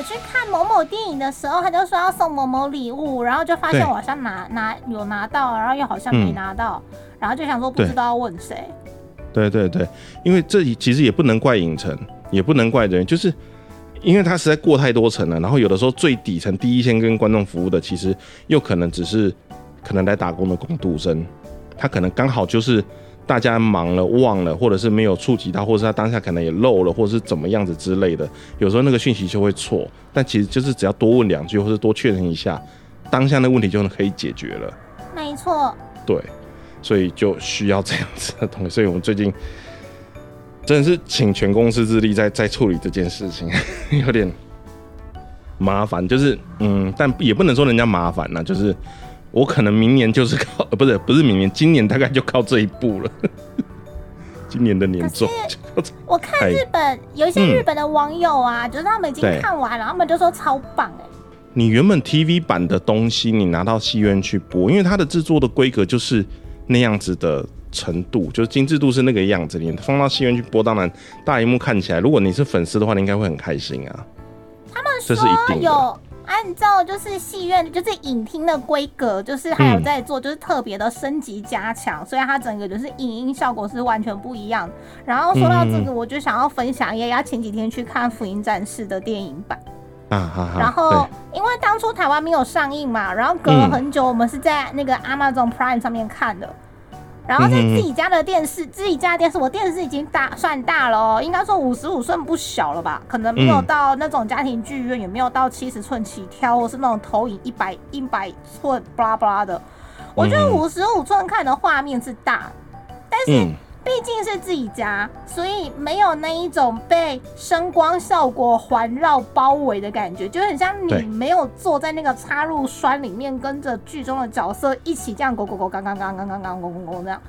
我去看某某电影的时候，他就说要送某某礼物，然后就发现我好像拿拿有拿到，然后又好像没嗯拿到，然后就想说不知道要问谁。对对对，因为这其实也不能怪影城，也不能怪人，就是因为他实在过太多层了。然后有的时候最底层第一线跟观众服务的，其实又可能只是可能来打工的工读生，他可能刚好就是大家忙了忘了，或者是没有触及到，或者是他当下可能也漏了，或者是怎么样子之类的。有时候那个讯息就会错，但其实就是只要多问两句，或者多确认一下，当下那问题就能可以解决了。没错，对，所以就需要这样子的东西。所以我们最近真的是请全公司之力在在处理这件事情，有点麻烦。就是嗯，但也不能说人家麻烦呐，就是我可能明年就是靠，呃 不是不是明年，今年大概就靠这一步了。今年的年终我看哎日本有一些嗯日本的网友啊，就是他们已经看完了，他们就说超棒哎、你原本 TV 版的东西，你拿到戏院去播，因为它的制作的规格就是那样子的程度，就是精致度是那个样子。你放到戏院去播，当然大荧幕看起来，如果你是粉丝的话，你应该会很开心啊。他们这是一说有按照就是戏院就是影厅的规格，就是还有嗯在做就是特别的升级加强，所以它整个就是影音效果是完全不一样的。然后说到这嗯个，我就想要分享一下前几天去看《福音战士》的电影版。啊。然后因为当初台湾没有上映嘛，然后隔了很久，我们是在那个 Amazon Prime 上面看的。然后在自己家的电视，自己家的电视，我电视已经大算大了哦，应该说五十五寸不小了吧？可能没有嗯到那种家庭剧院，也没有到七十寸起跳，或是那种投影一百一百寸，巴拉巴拉的。我觉得嗯五十五寸看的画面是大，但是嗯，毕竟是自己家，所以没有那一种被声光效果环绕包围的感觉，就很像你没有坐在那个插入栓里面，跟着剧中的角色一起这样狗狗狗刚刚刚刚刚刚咣咣咣这样。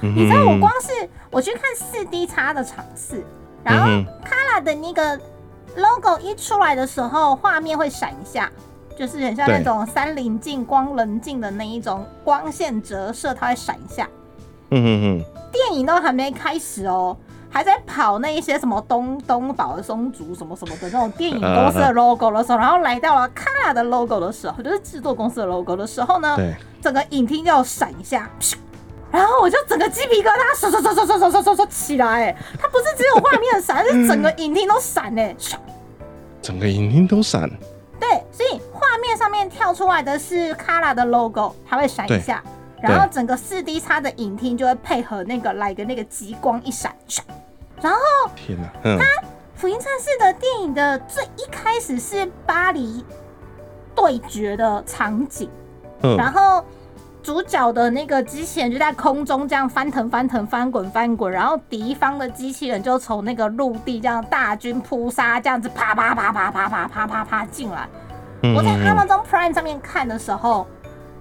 嗯你知道我光是我去看四 D 叉的场次，然后嗯哼 Kara 的那个 logo 一出来的时候，画面会闪一下。就是很像那种三棱镜、光棱镜的那一种光线折射，它会闪一下。嗯哼哼，电影都还没开始哦，还在跑那一些什么东东宝的松竹什么什么的那种电影公司的 logo 的时候，然后来到了 Kara 的 logo 的时候，就是制作公司的 logo 的时候呢，对，整个影厅要闪一下，咻然后我就整个鸡皮疙瘩唰唰唰唰唰唰唰唰唰起来，哎，它不是只有画面闪，是整个影厅都闪哎，唰整个影厅都闪。对，所以画面上面跳出来的是 Kara 的 logo，它会闪一下，对然后整个四 D 叉的影厅就会配合那个来个那个极光一闪，闪然后天哪，嗯，《福音战士》的电影的最一开始是巴黎对决的场景，然嗯，后主角的那个机器人就在空中这样翻腾翻腾翻滚翻滚，然后敌方的机器人就从那个陆地这样大军扑杀，这样子啪啪啪啪啪啪啪啪啪进来。嗯我在 Amazon Prime 上面看的时候，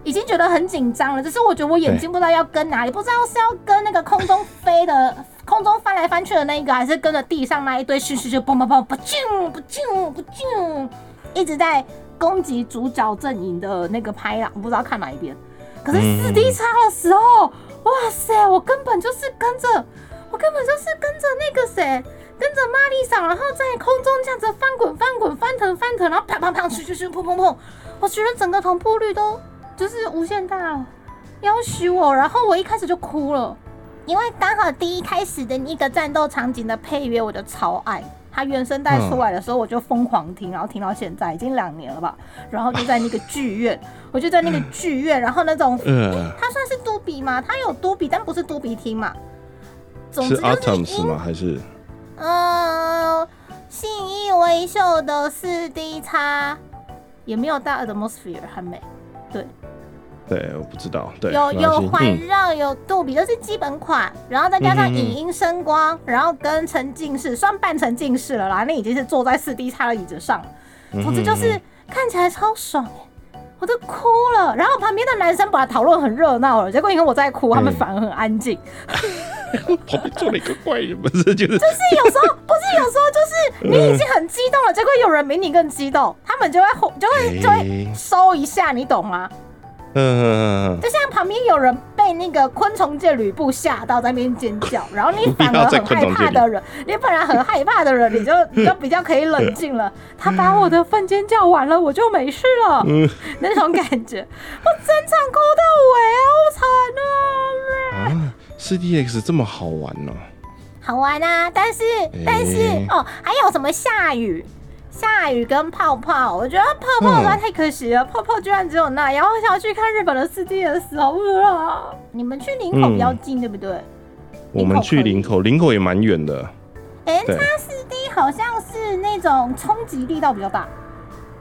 已经觉得很紧张了，只是我觉得我眼睛不知道要跟哪里，不知道是要跟那个空中飞的、空中翻来翻去的那一个，还是跟着地上那一堆咻咻咻砰砰砰不啾不啾不啾，一直在攻击主角阵营的那个拍档，不知道看哪一边。可是嗯四 D 叉的时候，哇塞，我根本就是跟着，我根本就是跟着那个谁。跟着玛丽莎，然后在空中这样子翻滚、翻滚、翻腾、翻腾，然后啪啪啪、咻咻咻、砰砰砰，我觉得整个同步率都就是无限大了，要许我。然后我一开始就哭了，因为刚好第一开始的那个战斗场景的配乐我就超爱，它原声带出来的时候我就疯狂听，然后听到现在已经两年了吧。然后就在那个剧院，我就在那个剧院，然后那种呃，它算是杜比吗？它有杜比，但不是杜比厅嘛。总是之就是 Atoms 吗？还是嗯，信义维秀的四 D 叉也没有大 Atmosphere 很美，对，对，我不知道，对，有有环嗯。绕，有杜比，这是基本款，然后再加上影音声光，然后跟沉浸式，算半沉浸式了啦，那已经是坐在四 D 叉的椅子上，了总之就是看起来超爽欸我都哭了，然后旁边的男生本来讨论很热闹了，结果因为我在哭，他们嗯。反而很安静。旁边坐了一个怪人，不是就是就是有时候不是有时候就是你已经很激动了，结果有人比你更激动，他们就会后就会就会哎收一下，你懂吗？嗯，就像旁边有人被那个昆虫界吕布吓到在那边尖叫，然后你反而很害怕的人，你本来很害怕的人，你就 你就比较可以冷静了。他把我的粪尖叫完了，我就没事了，嗯，那种感觉，我整场哭到尾，好惨啊！四 D X 这么好玩呢？好玩啊，但是但是哦，还有什么下雨？下雨跟泡泡，我觉得泡泡的话太可惜了，泡泡居然只有那样。我想要去看日本的四 D 的时候，你们去林口比较近，对不对？我们去林口，林口也蛮远的。哎，它四 D 好像是那种冲击力道比较大。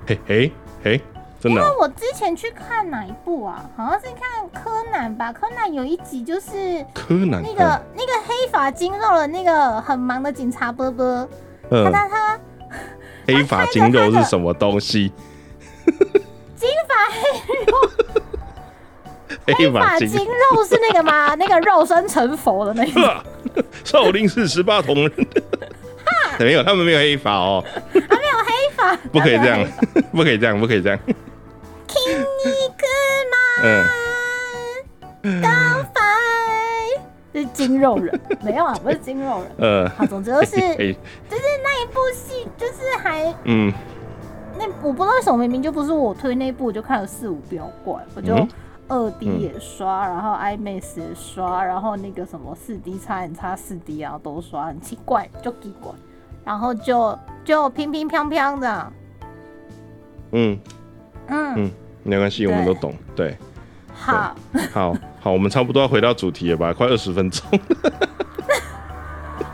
嘿嘿嘿，真的。因为我之前去看哪一部啊？好像是看柯南吧。柯南有一集就是柯南那个那个黑发金肉的那个很忙的警察波波，他他他。黑发金肉是什么东西？金发黑肉，黑发金肉是那个吗？那个肉身成佛的那个？少林寺十八铜人。没有，他们没有黑发哦。他没有黑发，不可以这样，不可以这样，不可以这样。嗯，当发是金肉人，没有啊，不是金肉人。呃，好，总之就是，就是那一部戏，就是还，嗯，那我不知道为什么明明就不是我推那部，我就看了四五标怪，我就二 D 也刷，然后 IMAX 也刷，然后那个什么四 D 叉 N 叉四 D 啊都刷，很奇怪，就奇怪，然后就就乒乒乓乓的，嗯。嗯。嗯，没关系，我们都懂，对。好，好，好，我们差不多要回到主题了吧？快二十分钟。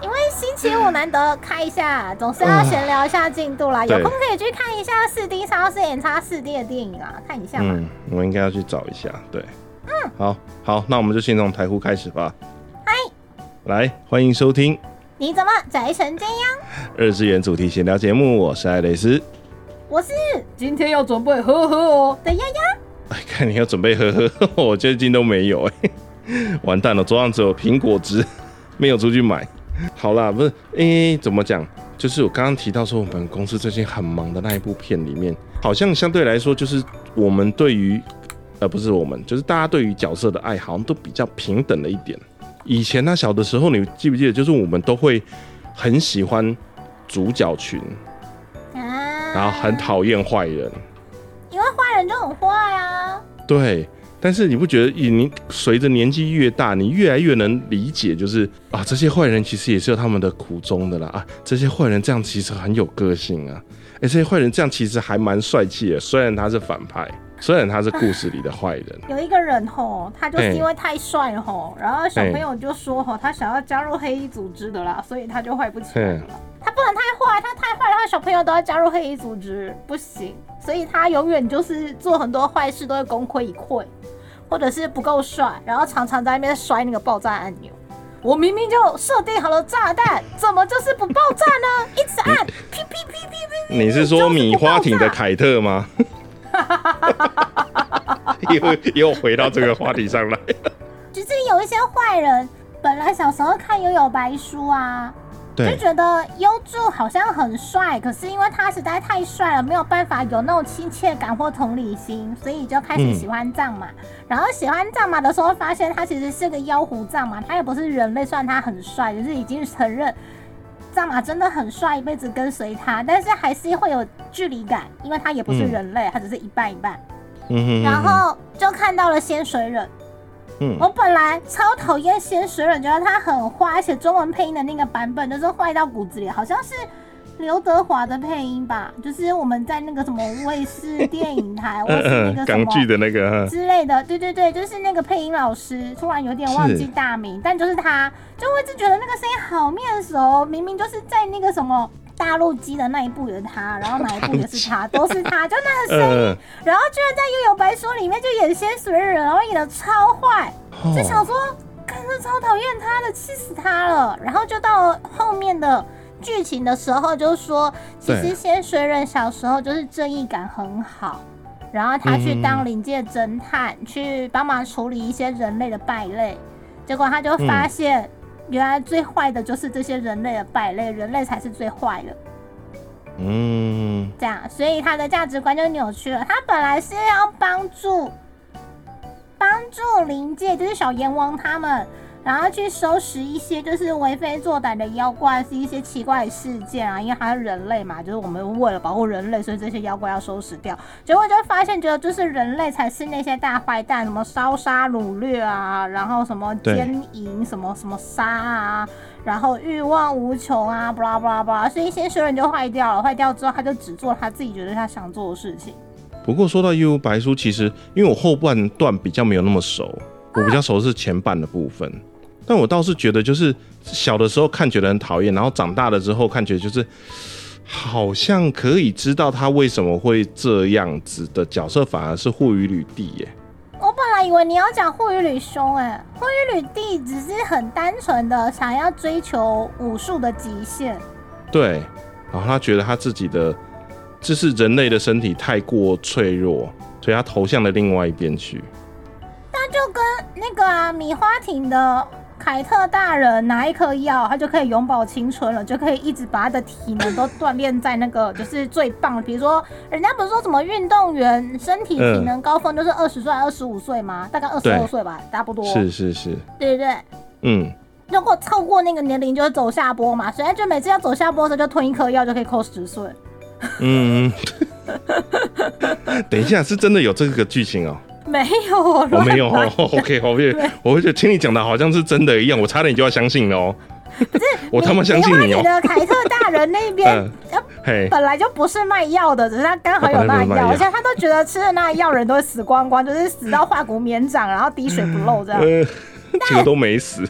因为星期五难得开一下，总是要闲聊一下进度啦。有空可以去看一下四 D 超四 N 叉四 D 的电影啊，看一下嘛。嗯，我应该要去找一下。对，嗯，好，好，那我们就先从台呼开始吧。嗨，来，欢迎收听。你怎么宅成这样？二次元主题闲聊节目，我是爱蕾丝，我是今天要准备呵呵哦的丫丫。看你要准备喝喝，我最近都没有哎，完蛋了，桌上只有苹果汁，没有出去买。好啦，不是，哎，怎么讲？就是我刚刚提到说，我们公司最近很忙的那一部片里面，好像相对来说，就是我们对于，呃，不是我们，就是大家对于角色的爱好像都比较平等了一点。以前呢，小的时候，你记不记得，就是我们都会很喜欢主角群，然后很讨厌坏人。因为坏人就很坏啊。对，但是你不觉得，你随着年纪越大，你越来越能理解，就是啊，这些坏人其实也是有他们的苦衷的啦啊，这些坏人这样其实很有个性啊，哎，这些坏人这样其实还蛮帅气的，虽然他是反派，虽然他是故事里的坏人。有一个人吼，他就是因为太帅吼，然后小朋友就说吼，他想要加入黑衣组织的啦，所以他就坏不起来了。他不能太坏，他太坏的话，小朋友都要加入黑衣组织，不行。所以他永远就是做很多坏事都会功亏一篑，或者是不够帅，然后常常在那边摔那个爆炸按钮。我明明就设定好了炸弹，怎么就是不爆炸呢？一直按，噼噼噼噼噼。你是说米花艇的凯特吗？又又回到这个话题上来。就是有一些坏人，本来小时候看《悠悠白书》啊。就觉得优助好像很帅，可是因为他实在太帅了，没有办法有那种亲切感或同理心，所以就开始喜欢藏马。然后喜欢藏马的时候，发现他其实是个妖狐藏马，他也不是人类，虽然他很帅，就是已经承认藏马真的很帅，一辈子跟随他，但是还是会有距离感，因为他也不是人类，他只是一半一半。嗯然后就看到了仙水忍。我本来超讨厌仙水忍，觉得他很坏，而且中文配音的那个版本就是坏到骨子里，好像是刘德华的配音吧，就是我们在那个什么卫视电影台，或是那个港剧的那个之类的，对对对，就是那个配音老师，突然有点忘记大名，但就是他，就我一直觉得那个声音好面熟，明明就是在那个什么。大陆机的那一部也是他，然后哪 一部也是他，都是他，就那个声音，然后居然在《幽游白书》里面就演仙水人，然后演的超坏，就想说，看着超讨厌他的，气死他了。然后就到后面的剧情的时候，就说其实仙水人小时候就是正义感很好，然后他去当临界侦探，去帮忙处理一些人类的败类，结果他就发现。原来最坏的就是这些人类的败类，人类才是最坏的。嗯，这样，所以他的价值观就扭曲了。他本来是要帮助帮助灵界，就是小阎王他们，然后去收拾一些就是为非作歹的妖怪，是一些奇怪的事件啊。因为他是人类嘛，就是我们为了保护人类，所以这些妖怪要收拾掉。结果就发现，觉得就是人类才是那些大坏蛋，什么烧杀掳掠啊，然后什么对奸淫，什么什么杀啊，然后欲望无穷啊，巴拉巴拉巴拉，所以先修人就坏掉了。坏掉之后，他就只做他自己觉得他想做的事情。不过说到《幽游白书》，其实因为我后半段比较没有那么熟，我比较熟的是前半的部分。但我倒是觉得，就是小的时候看觉得很讨厌，然后长大了之后看觉得就是好像可以知道他为什么会这样子的角色，反而是护宇吕帝耶。我本来以为你要讲护宇吕兄，哎，护宇吕帝只是很单纯的想要追求武术的极限。对，然后他觉得他自己的就是人类的身体太过脆弱，所以他投向了另外一边去。那就跟那个啊，米花亭的凯特大人拿一颗药，他就可以永葆青春了，就可以一直把他的体能都锻炼在那个就是最棒的。比如说，人家不是说什么运动员身体体能高峰就是二十岁、二十五岁吗？大概二十二对岁吧，差不多。是是是，对对对。嗯，如果超过那个年龄，就是走下坡嘛。所以就每次要走下坡的时候，就吞一颗药就可以扣十岁。嗯，等一下，是真的有这个剧情哦、没有，我没有来。哦，OK，我会我会觉得听你讲的好像是真的一样，我差点就要相信了哦、不是 我他妈相信你哦、你的凯特大人那边 嗯，呃嘿，本来就不是卖药的，只是他刚好有那药，而且他都觉得吃了那个药人都会死光光，就是死到化骨绵掌，然后滴水不漏这样。呃，结果都没死。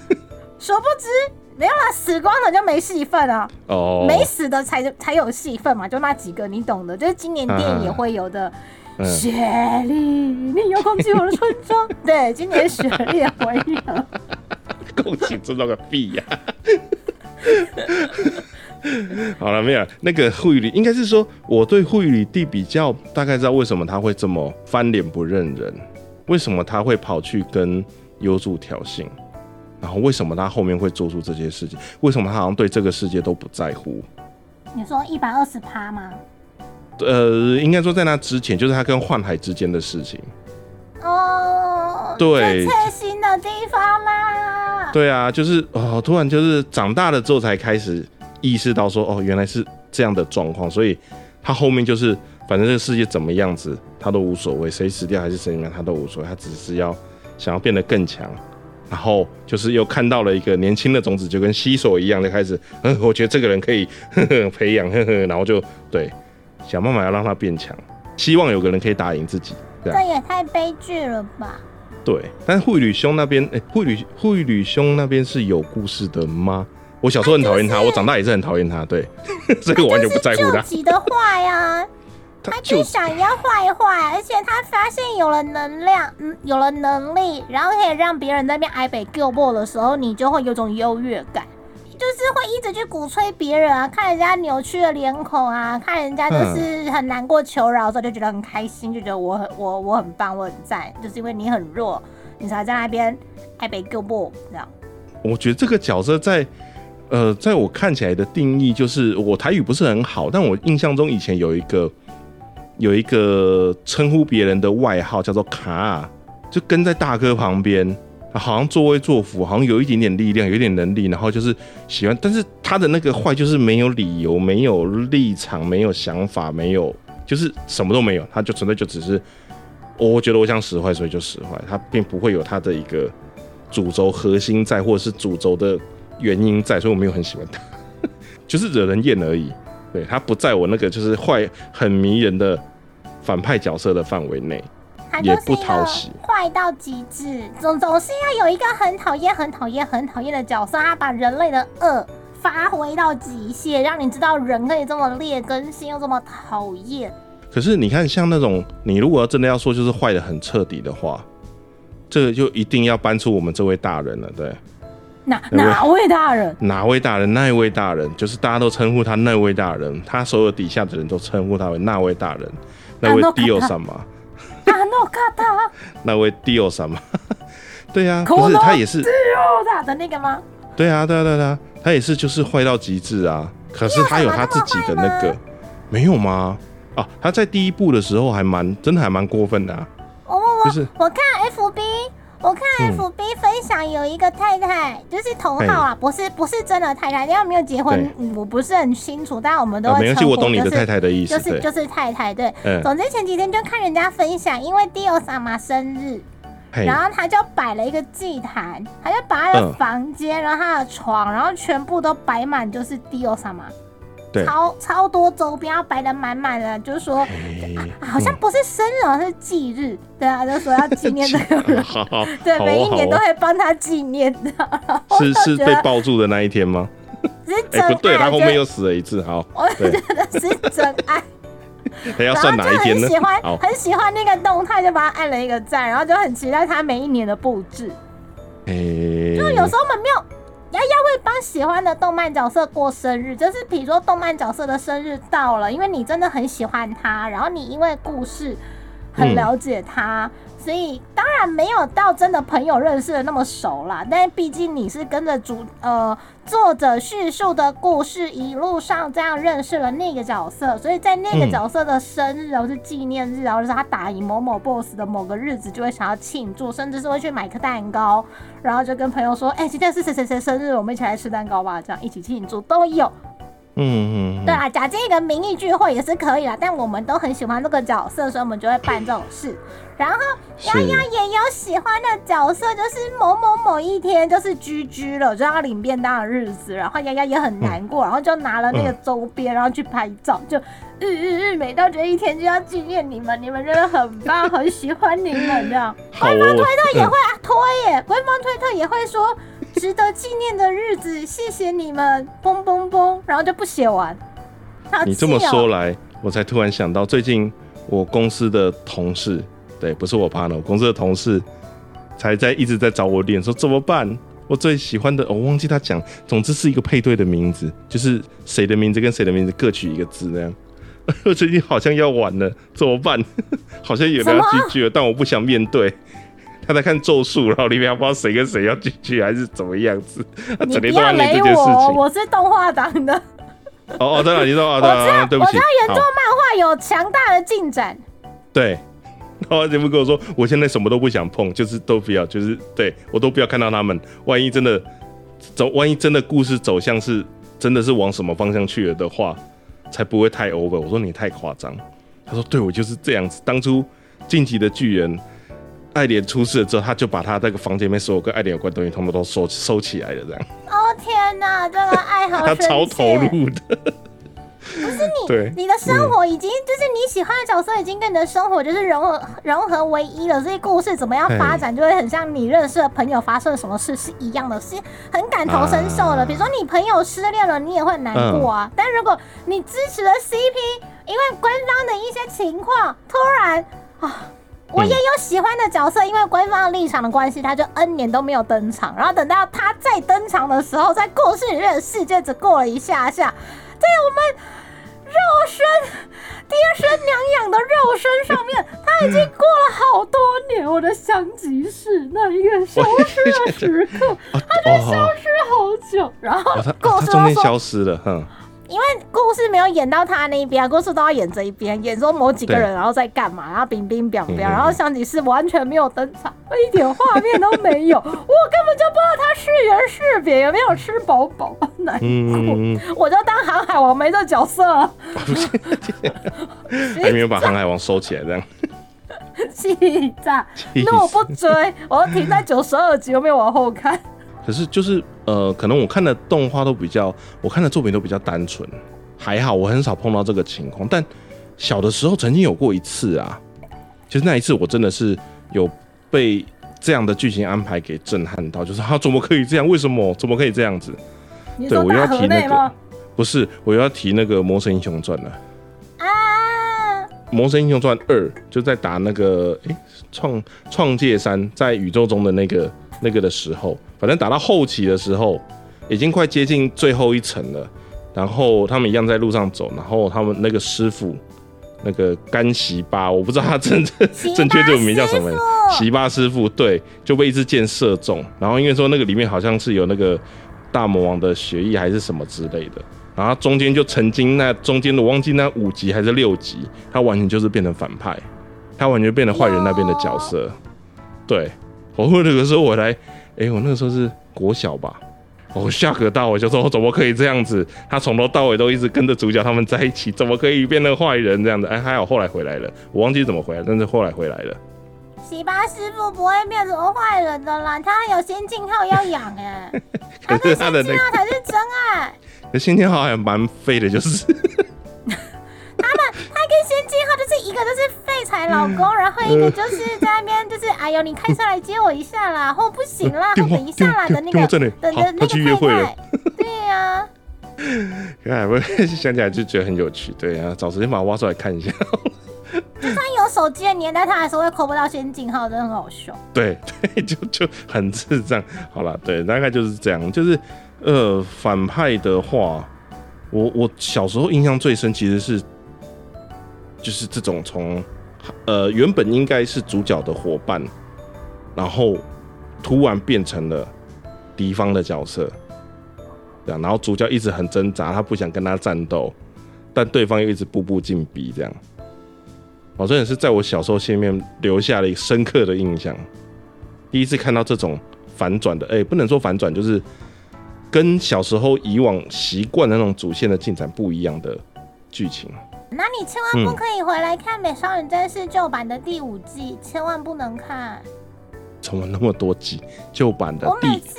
殊不知没有啦，死光了就没戏份啊，哦，没死的才才有戏份嘛，就那几个你懂的，就是今年电影也会有的。嗯雪莉，你有空进我的村庄？对，今年雪莉也回了。够请知道个屁呀、好了，没有那个护宇里，应该是说我对护宇里地比较大概知道为什么他会这么翻脸不认人，为什么他会跑去跟优助挑衅，然后为什么他后面会做出这些事情，为什么他好像对这个世界都不在乎。你说一百二十趴吗？呃，应该说在那之前，就是他跟幻海之间的事情。哦，对最贴心的地方啦。对啊，就是哦，突然就是长大了之后才开始意识到说，哦，原来是这样的状况，所以他后面就是反正这个世界怎么样子他都无所谓，谁死掉还是谁怎么样他都无所谓，他只是要想要变得更强。然后就是又看到了一个年轻的种子，就跟西索一样，就开始，嗯，我觉得这个人可以呵呵培养，呵呵，然后就对，想办法要让他变强，希望有个人可以打赢自己，这样。这也太悲剧了吧！对，但是护吕兄那边，哎、护吕护吕兄那边是有故事的吗？我小时候很讨厌他，我长大也是很讨厌他，对，所以我完全不在乎他他。急的坏啊，他他就想要坏坏，而且他发现有了能量，嗯，有了能力，然后可以让别人在那边挨北 g 破的时候，你就会有种优越感。就是会一直去鼓吹别人啊，看人家扭曲的脸孔啊，看人家就是很难过求饶的时候，就觉得很开心，就觉得我很我我很棒，我很赞，就是因为你很弱，你才在那边挨北 g 破这样。我觉得这个角色在，呃，在我看起来的定义就是，我台语不是很好，但我印象中以前有一个有一个称呼别人的外号叫做卡，就跟在大哥旁边。好像作威作福，好像有一点点力量，有一点能力，然后就是喜欢，但是他的那个坏就是没有理由、没有立场、没有想法、没有，就是什么都没有，他就纯粹就只是，我觉得我想使坏，所以就使坏，他并不会有他的一个主轴核心在，或者是主轴的原因在，所以我没有很喜欢他，就是惹人厌而已。对他不在我那个就是坏很迷人的反派角色的范围内。也不讨喜坏到极致，总总是要有一个很讨厌、很讨厌、很讨厌的角色，他把人类的恶发挥到极限，让你知道人可以这么劣根性又这么讨厌。可是你看，像那种你如果要真的要说就是坏的很彻底的话，这个就一定要搬出我们这位大人了，对？哪哪位大人？哪位大人？那一位大人，就是大家都称呼他那位大人，他所有底下的人都称呼他为那位大人，那位啊那 Dio 他什么？阿诺卡塔那位 Dio 什么？对啊，不是他也是，欧塔的那个吗？对啊，对啊，对啊他也是就是坏到极致啊。可是他有他自己的那个没有吗？啊，他在第一部的时候还蛮真的还蛮过分的啊。我我我就是我看 FB，我看嗯。FB 分享有一个太太，就是同号啊，不是不是真的太太，因为没有结婚我不是很清楚，但我们都啊，没关系，会称呼我懂你的就是太太的意思，就是就是太太，对。嗯，总之前几天就看人家分享，因为 Dio 萨玛生日，然后他就摆了一个祭坛，他就把他的嗯。房间，然后他的床，然后全部都摆满就是 Dio 萨玛，对超超多周边，要摆的满满的，就是说。好像不是生日，好像是忌日，对啊，就说要 纪念这个人，好好，对，每一年都好会帮他纪念的。是是被抱住的那一天吗？是哎、真不对，他爱，后面又死了一次，好，我对觉得是真爱。然后就算哪一天呢很喜？欢，很喜欢那个动态，就把他按了一个赞，然后就很期待他每一年的布置。哎、就有时候我们没有，丫丫会帮喜欢的动漫角色过生日，就是比如说动漫角色的生日到了，因为你真的很喜欢他，然后你因为故事很嗯。了解他，所以当然没有到真的朋友认识的那么熟啦。但是毕竟你是跟着主呃作者叙述的故事一路上这样认识了那个角色，所以在那个角色的生日，然后是纪念日，然后是他打赢某某 BOSS 的某个日子，就会想要庆祝，甚至是会去买个蛋糕，然后就跟朋友说：“哎、今天是谁谁谁生日，我们一起来吃蛋糕吧。”这样一起庆祝都有。嗯嗯，对啊，假借一个名义聚会也是可以啦，但我们都很喜欢这个角色，所以我们就会办这种事。然后丫丫也有喜欢的角色，就是某某某一天就是居居了，就要领便当的日子，然后丫丫也很难过，然后就拿了那个周边，然后去拍照，就日日日，每到这一天就要纪念你们，你们真的很棒，很喜欢你们这样。官方，推特也嗯会啊推耶，官方推特也会说值得纪念的日子，谢谢你们，嘣嘣嘣，然后就不写完。好你这么说来，我才突然想到，最近我公司的同事，对，不是我 partner，我公司的同事，才在一直在找我脸，说怎么办？我最喜欢的，我忘记他讲，总之是一个配对的名字，就是谁的名字跟谁的名字各取一个字那样。我最近好像要完了，怎么办？好像有人要什么进去了，但我不想面对。他在看咒术，然后里面还不知道谁跟谁要进去，还是怎么样子。他你整天都在念这件事我，情。我是动画党的，哦哦，对了，你说哦，我对啊，知道，对不起，我知道原好作漫画有强大的进展。对，然后节目跟我说，我现在什么都不想碰，就是都不要，就是对我都不要看到他们。万一真的走，万一真的故事走向是真的是往什么方向去了的话，才不会太 over。我说你太夸张。他说对我就是这样子。当初晋级的巨人爱莲出事了之后，他就把他那个房间里面所有跟爱莲有关的东西，通通都收收起来了，这样哦天哪，这个爱好 他深超投。入的。不是你对，你的生活已经就是你喜欢的角色，已经跟你的生活就是融合融合为一了。所以故事怎么样发展，就会很像你认识的朋友发生了什么事是一样的，是很感同身受的。啊比如说你朋友失恋了，你也会很难过啊。但如果你支持了 CP，因为官方的一些情况，突然啊。我也有喜欢的角色，因为官方的立场的关系，他就 N 年都没有登场。然后等到他再登场的时候，在故事里面的世界只过了一下下，在我们肉身 爹生娘养的肉身上面，他已经过了好多年。我的香吉士那一个消失的时刻，他就消失好久。然后哦，他故他中间消失了，哼，因为故事没有演到他那一边，故事都要演这一边，演说某几个人然后在干嘛，然后冰冰表表，嗯然后香吉士完全没有登场，一点画面都没有，我根本就不知道他是人是别，有没有吃饱饱，难过。嗯，我就当航海王没这角色了，还没有把航海王收起来，这样。气炸！那我不追，我停在九十二集，我没有往后看。可是就是呃，可能我看的动画都比较，我看的作品都比较单纯，还好我很少碰到这个情况。但小的时候曾经有过一次啊，其实那一次我真的是有被这样的剧情安排给震撼到，就是他、啊、怎么可以这样？为什么？怎么可以这样子？对我又要提那个？不是，我又要提那个《魔神英雄传》了。啊，《魔神英雄传二》就在打那个诶创创界山在宇宙中的那个那个的时候，反正打到后期的时候，已经快接近最后一层了。然后他们一样在路上走，然后他们那个师傅那个干席巴，我不知道他正正确这个名叫什么师傅喜巴师傅，对，就被一支箭射中。然后因为说那个里面好像是有那个大魔王的血液还是什么之类的，然后中间就曾经那中间的我忘记那五集还是六集，他完全就是变成反派。他完全变成坏人那边的角色。对，我那个时候我来，哎、我那个时候是国小吧，我吓个到，我就说怎么可以这样子？他从头到尾都一直跟着主角他们在一起，怎么可以变成坏人这样子？哎，还好后来回来了，我忘记怎么回来，但是后来回来了。洗吧师傅不会变成坏人的啦，他有仙境号要养哎、可是他的那仙境号才是真爱。个先天好像蛮废的，就是 他跟仙境号就是一个就是废柴老公，然后一个就是在那边就是哎呦你开车来接我一下啦，或不行啦，等一下啦的那个电话在哪里的那个去约会了太太。对呀、哎，我想起来就觉得很有趣。对啊，找时间把它挖出来看一下。他有手机的年代，他还是会扣不到先进号，真的很好笑。对对，就就很智障。好了，对，大概就是这样。就是呃，反派的话，我我小时候印象最深其实是，就是这种从呃原本应该是主角的伙伴，然后突然变成了敌方的角色，这样，然后主角一直很挣扎，他不想跟他战斗，但对方又一直步步进逼，这样。哦，真的是在我小时候心里面留下了一个深刻的印象。第一次看到这种反转的，哎、不能说反转，就是跟小时候以往习惯的那种主线的进展不一样的剧情。那你千万不可以回来看《美少女战士》旧版的第五季，千万不能看。怎么那么多季？旧版的我每第次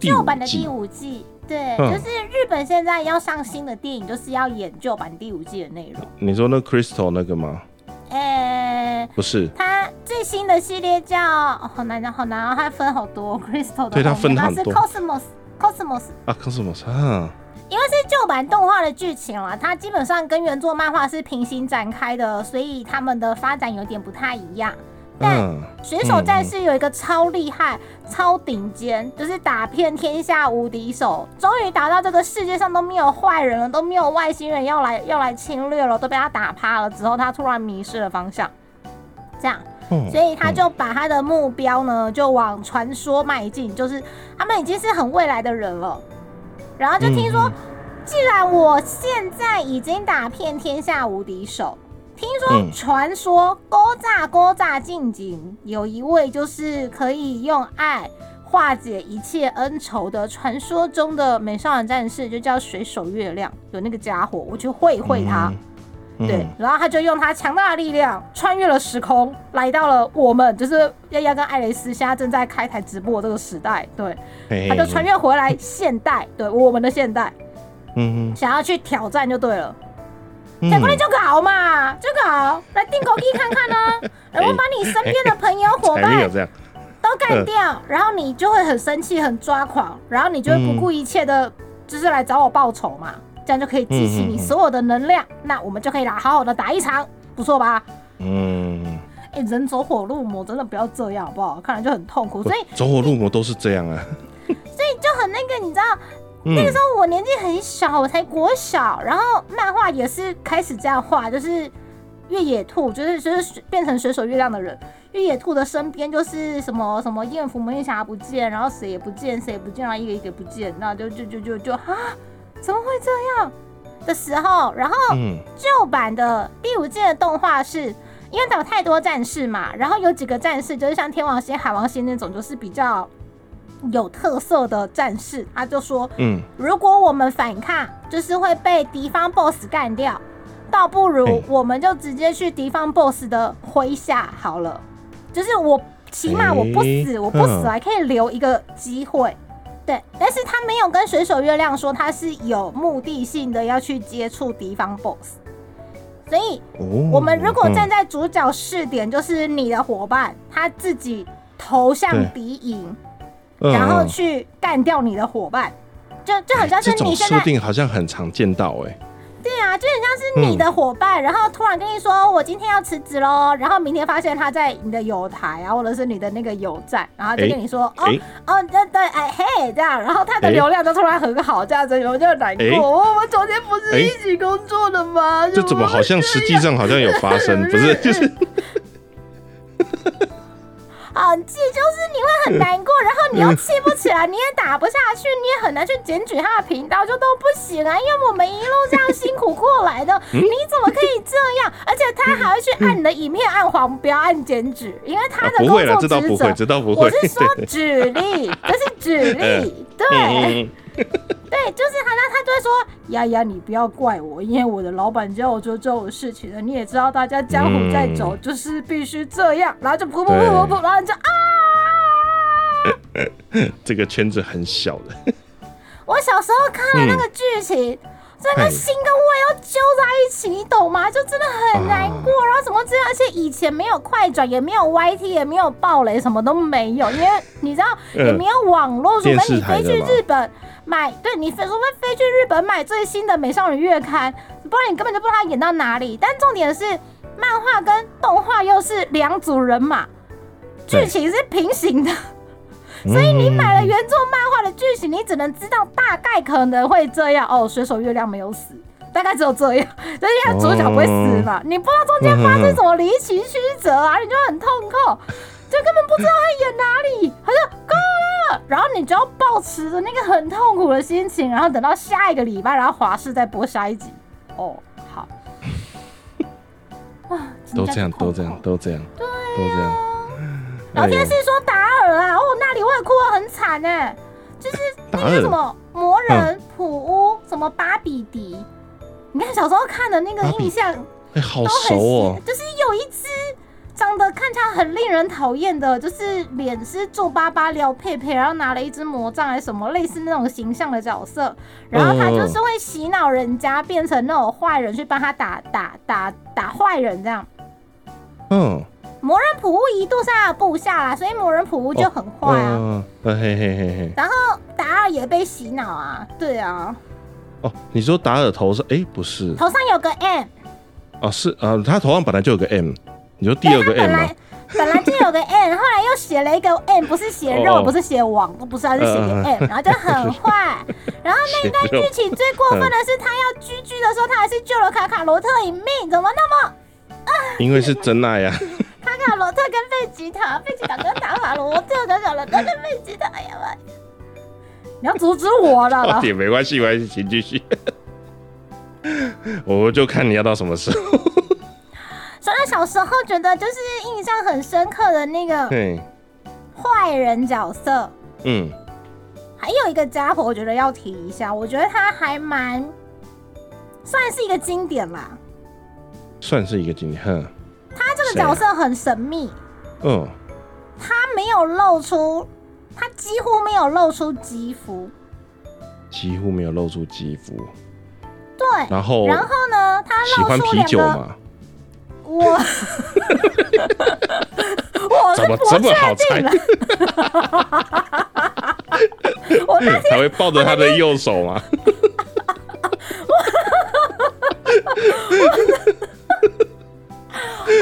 旧版的第五季，对，嗯就是日本现在要上新的电影，就是要演旧版第五季的内容。你说那 Crystal 那个吗？诶、不是，它最新的系列叫、哦好难讲，好难啊，它分好多 Crystal 的对它分很多 Cosmos Cosmos，啊，Cosmos 啊，因为是旧版动画的剧情啦，它基本上跟原作漫画是平行展开的，所以他们的发展有点不太一样。但嗯，水手战士有一个超厉害、超顶尖，就是打遍天下无敌手，终于打到这个世界上都没有坏人了，都没有外星人要来要来侵略了，都被他打趴了之后，他突然迷失了方向，这样，哦所以他就把他的目标呢，就往传说迈进，就是他们已经是很未来的人了，然后就听说，嗯既然我现在已经打遍天下无敌手，听说嗯。传说勾诈勾诈近景有一位就是可以用爱化解一切恩仇的传说中的美少女战士，就叫水手月亮，有那个家伙，我去会会他。嗯对，，然后他就用他强大的力量穿越了时空，来到了我们就是丫丫跟艾蕾丝现在正在开台直播的这个时代。对，他就穿，越回来现代，对我们的现代，嗯嗯想要去挑战就对了。嗯，小姑娘就搞嘛，就搞来订狗机看看呢、然后把你身边的朋友伙伴都干掉，然后你就会很生气、很抓狂，然后你就会不顾一切的，就是来找我报仇嘛，这样就可以激起你所有的能量，那我们就可以来好好的打一场，不错吧？嗯，哎、人走火入魔，真的不要这样好不好？看来就很痛苦，所以走火入魔都是这样啊。所以就很那个，你知道，嗯那个时候我年纪很小，我才国小，然后漫画也是开始这样画，就是越野兔，就是就是变成水手月亮的人，越野兔的身边就是什么什么艳福门侠不见，然后谁也不见，谁也不见，然后一个一个不见，那就就就就就啊，怎么会这样的时候，然后嗯。旧版的第五季的动画是，因为它有太多战士嘛，然后有几个战士就是像天王星、海王星那种，就是比较有特色的战士，他就说，嗯，如果我们反抗，就是会被敌方 BOSS 干掉，倒不如我们就直接去敌方 BOSS 的麾下好了，就是我起码我不死，诶我不死嗯。还可以留一个机会。对，但是他没有跟水手月亮说他是有目的性的要去接触敌方 BOSS，所以哦，我们如果站嗯在主角视点，就是你的伙伴他自己投向对。敌营，嗯然后嗯。去干掉你的伙伴，就就很像是这种你现在设定好像很常见到哎、对啊，就很像是你的伙伴，然后突然跟你说我今天要辞职喽，然后明天发现他在你的友台啊，或者是你的那个友站，然后就跟你说、哦哎哦对对哎嘿这样，然后他的哎流量就突然很好，这样子我就很难过。我们昨天不是一起工作的吗？这怎么好像实际上好像有发生，不是？就是啊，这就是你会很难过，然后你又气不起来，你也打不下去，你也很难去检举他的频道，就都不行啊，因为我们一路这样辛苦过来的，你怎么可以这样？而且他还会去按你的影片按黄标、按检举，因为他的不会了，工作这倒不会，职责。这倒不会。我是说举例，这是举例，对。嗯，对，就是他，那他就会说：“丫丫，你不要怪我，因为我的老板叫我做这种事情的。你也知道，大家江湖在走，就是必须这样。”然后就噗噗噗噗噗，然后你就啊！这个圈子很小的。我小时候看了那个剧情，整个心跟胃要揪在一起，你懂吗？就真的很难过。然后怎么这样？而且以前没有快转，也没有 YT，也没有暴雷，什么都没有，因为你知道也没有网络，除非你飞去日本买，对你非除非飞去日本买最新的《美少女月刊》，不然你根本就不知道他演到哪里。但重点是，漫画跟动画又是两组人马，剧情是平行的。所以你买了原作漫画的剧情，你只能知道大概可能会这样哦。水手月亮没有死，大概只有这样，就是因为主角不会死嘛，你不知道中间发生什么离奇曲折啊，你就很痛苦，就根本不知道他演哪里，他就够了，然后你就要保持着那个很痛苦的心情，然后等到下一个礼拜，然后华视再播下一集。哦，好，啊，都这样，都这样，都这样，都这样。聊天哎呦室说达尔啊，哦，那里我也哭得很惨哎，就是那个什么魔人、普乌、什么巴比迪，你看小时候看的那个印象哎，好都很熟哦，。就是有一只长得看起来很令人讨厌的，就是脸是皱巴巴、撩佩佩，然后拿了一只魔杖还是什么类似那种形象的角色，然后他就是会洗脑人家变成那种坏人，去帮他打打打打坏人这样。嗯，魔人普乌一度是他的部下啦，所以魔人普乌就很坏啊。嘿嘿嘿嘿。然后达尔也被洗脑啊，对啊，哦，你说达尔头上，哎，不是，头上有个 M，哦，是啊，他头上本来就有个 M，你说第二个本 M 吗来？本来就有个 N，后来又写了一个 N，不是写肉，哦不是写网，不是，他是写个嗯嗯 M，然后就很坏。然后那段剧情最过分的是，他要居居的时候，他还是救了卡卡罗特一命，怎么那么 因为是真爱呀。卡卡罗特跟贝吉塔，贝吉塔跟卡卡罗特，卡卡罗特跟贝吉塔，哎呀妈！你要阻止我了啦也没关系，没关系，请继续。我就看你要到什么时候。说到小时候觉得就是印象很深刻的那个对，坏人角色，嗯，还有一个家伙，我觉得要提一下，我觉得他还蛮算是一个经典啦。算是一个经典。哼，他这个角色很神秘，嗯，他没有露出，他几乎没有露出肌肤。几乎没有露出肌肤。对，然后然后呢，他喜欢啤露出两个，酒嘛？我我是怎么不这么好猜了。我那才会抱着他的右手嘛？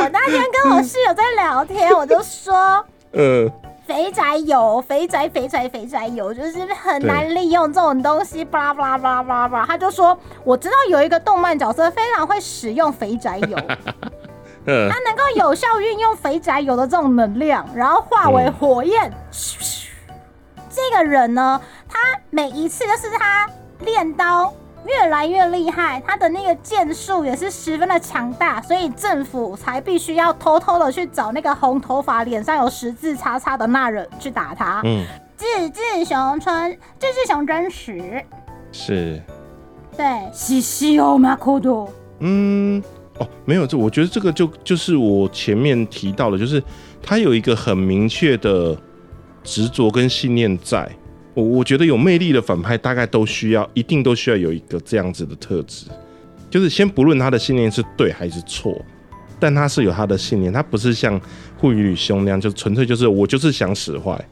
我那天跟我室友在聊天，我就说。嗯，肥宅有，肥宅肥宅肥宅有，就是很难利用这种东西，巴拉巴拉巴拉巴拉巴拉。他就说，我知道有一个动漫角色非常会使用肥宅油，嗯。他能够有效运用肥宅油的这种能量，然后化为火焰。这个人呢，他每一次就是他练刀越来越厉害，他的那个剑术也是十分的强大，所以政府才必须要偷偷的去找那个红头发、脸上有十字叉叉的那人去打他。嗯，志志雄春，志志雄真实，是，对，西西欧马库多，嗯，哦，没有，这我觉得这个就就是我前面提到的，就是他有一个很明确的执着跟信念在。我我觉得有魅力的反派大概都需要，一定都需要有一个这样子的特质，就是先不论他的信念是对还是错，但他是有他的信念，他不是像护宇兄那样，就纯粹就是我就是想使坏，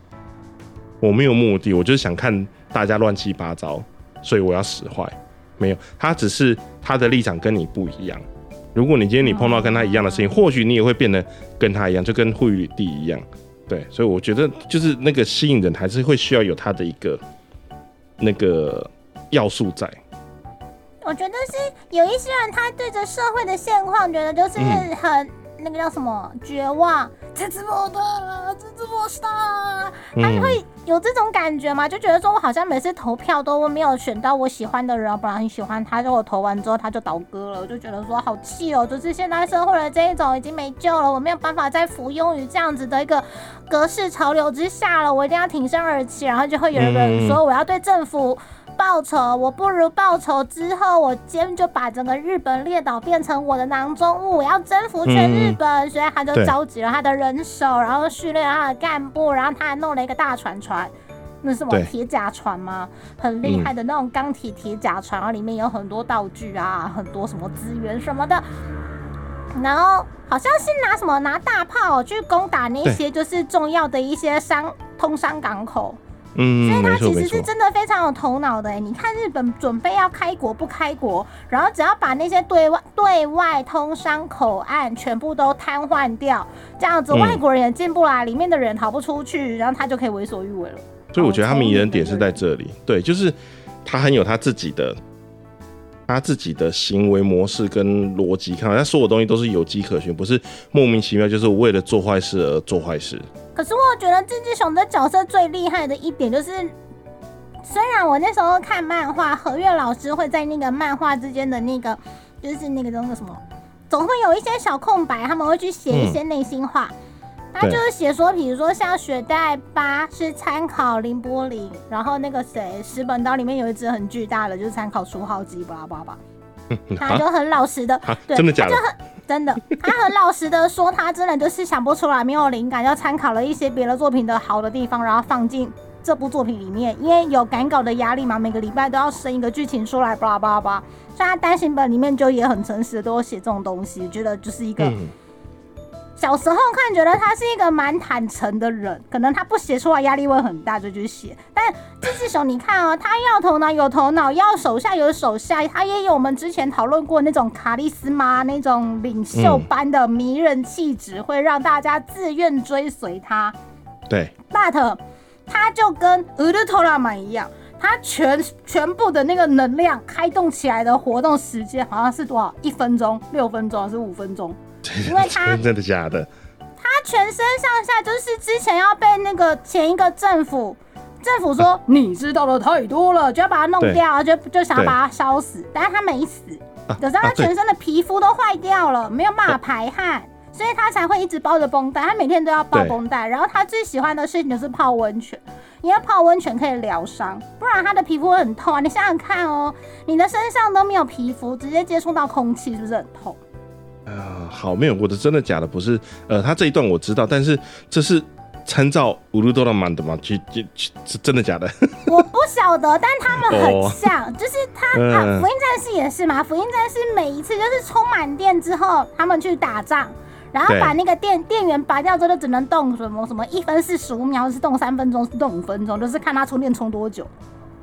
我没有目的，我就是想看大家乱七八糟，所以我要使坏。没有，他只是他的立场跟你不一样。如果你今天你碰到跟他一样的事情，或许你也会变得跟他一样，就跟护宇帝一样。对，所以我觉得就是那个吸引人，还是会需要有他的一个那个要素在。我觉得是有一些人，他对着社会的现况，觉得就是嗯很那个叫什么绝望，这次我的，这次我的，他嗯会有这种感觉吗？就觉得说我好像每次投票都没有选到我喜欢的人，本来很喜欢他，就我投完之后他就倒戈了，我就觉得说好气哦，就是现代社会的这一种已经没救了，我没有办法再服庸于这样子的一个格式潮流之下了，我一定要挺身而起，然后就会有人说我要对政府。报仇，我不如报仇之后，我今天就把整个日本列岛变成我的囊中物，我要征服全日本，所以他就召集了他的人手，然后训练他的干部，然后他还弄了一个大船船，那什么铁甲船吗？很厉害的那种钢铁铁甲船，然后里面有很多道具啊，很多什么资源什么的。然后好像是拿什么拿大炮去攻打那些就是重要的一些商通商港口，嗯，所以他其实是，真的非常有头脑的哎。你看日本准备要开国不开国，然后只要把那些对外对外通商口岸全部都瘫痪掉，这样子嗯外国人也进不来，里面的人逃不出去，然后他就可以为所欲为了。所以我觉得他迷人点是在这里，对，就是他很有他自己的。他自己的行为模式跟逻辑，看到他所有东西都是有迹可循，不是莫名其妙，就是为了做坏事而做坏事。可是我觉得这只熊的角色最厉害的一点就是，虽然我那时候看漫画，何月老师会在那个漫画之间的那个，就是那个那个什么，总会有一些小空白，他们会去写一些内心话。他就是写说，比如说像雪代八是参考林波林，然后那个谁石本刀里面有一只很巨大的，就是参考初号机，巴拉巴拉巴拉。他就很老实的，啊，对，真的假的就？很真的，他很老实的说，他真的就是想不出来，没有灵感，要参考了一些别的作品的好的地方，然后放进这部作品里面，因为有赶稿的压力嘛，每个礼拜都要生一个剧情出来，巴拉巴拉巴拉。所以他单行本里面就也很诚实的都有写这种东西，觉得就是一个。嗯，小时候看觉得他是一个蛮坦诚的人，可能他不写出来压力会很大，就去写。但志志雄，你看哦，他要头脑有头脑，要手下有手下，他也有我们之前讨论过那种卡利斯玛那种领袖般的迷人气质，会让大家自愿追随他。对，but 他就跟俄的托拉曼一样，他全全部的那个能量开动起来的活动时间好像是多少？一分钟、六分钟还是五分钟？因为 他真的假的？他全身上下就是之前要被那个前一个政府政府说你知道的太多了，就要把它弄掉，就就想要把它烧死，但是他没死，啊可是他全身的皮肤都坏掉了，没有办法排汗。所以他才会一直包着绷带，他每天都要包绷带。然后他最喜欢的事情就是泡温泉，因为泡温泉可以疗伤，不然他的皮肤会很痛啊。你想想看哦，你的身上都没有皮肤，直接接触到空气，是不是很痛？呃，好，没有我的，真的假的？不是，呃，他这一段我知道，但是这是参照乌鲁多拉曼的吗？去去去，是真的假的？我不晓得，但他们很 哦像，就是他啊，嗯福音战士也是嘛。福音战士每一次就是充满电之后，他们去打仗，然后把那个电电源拔掉之后，就只能动什么什么一分四十五秒，是动三分钟，是动五分钟，就是看他充电充多久。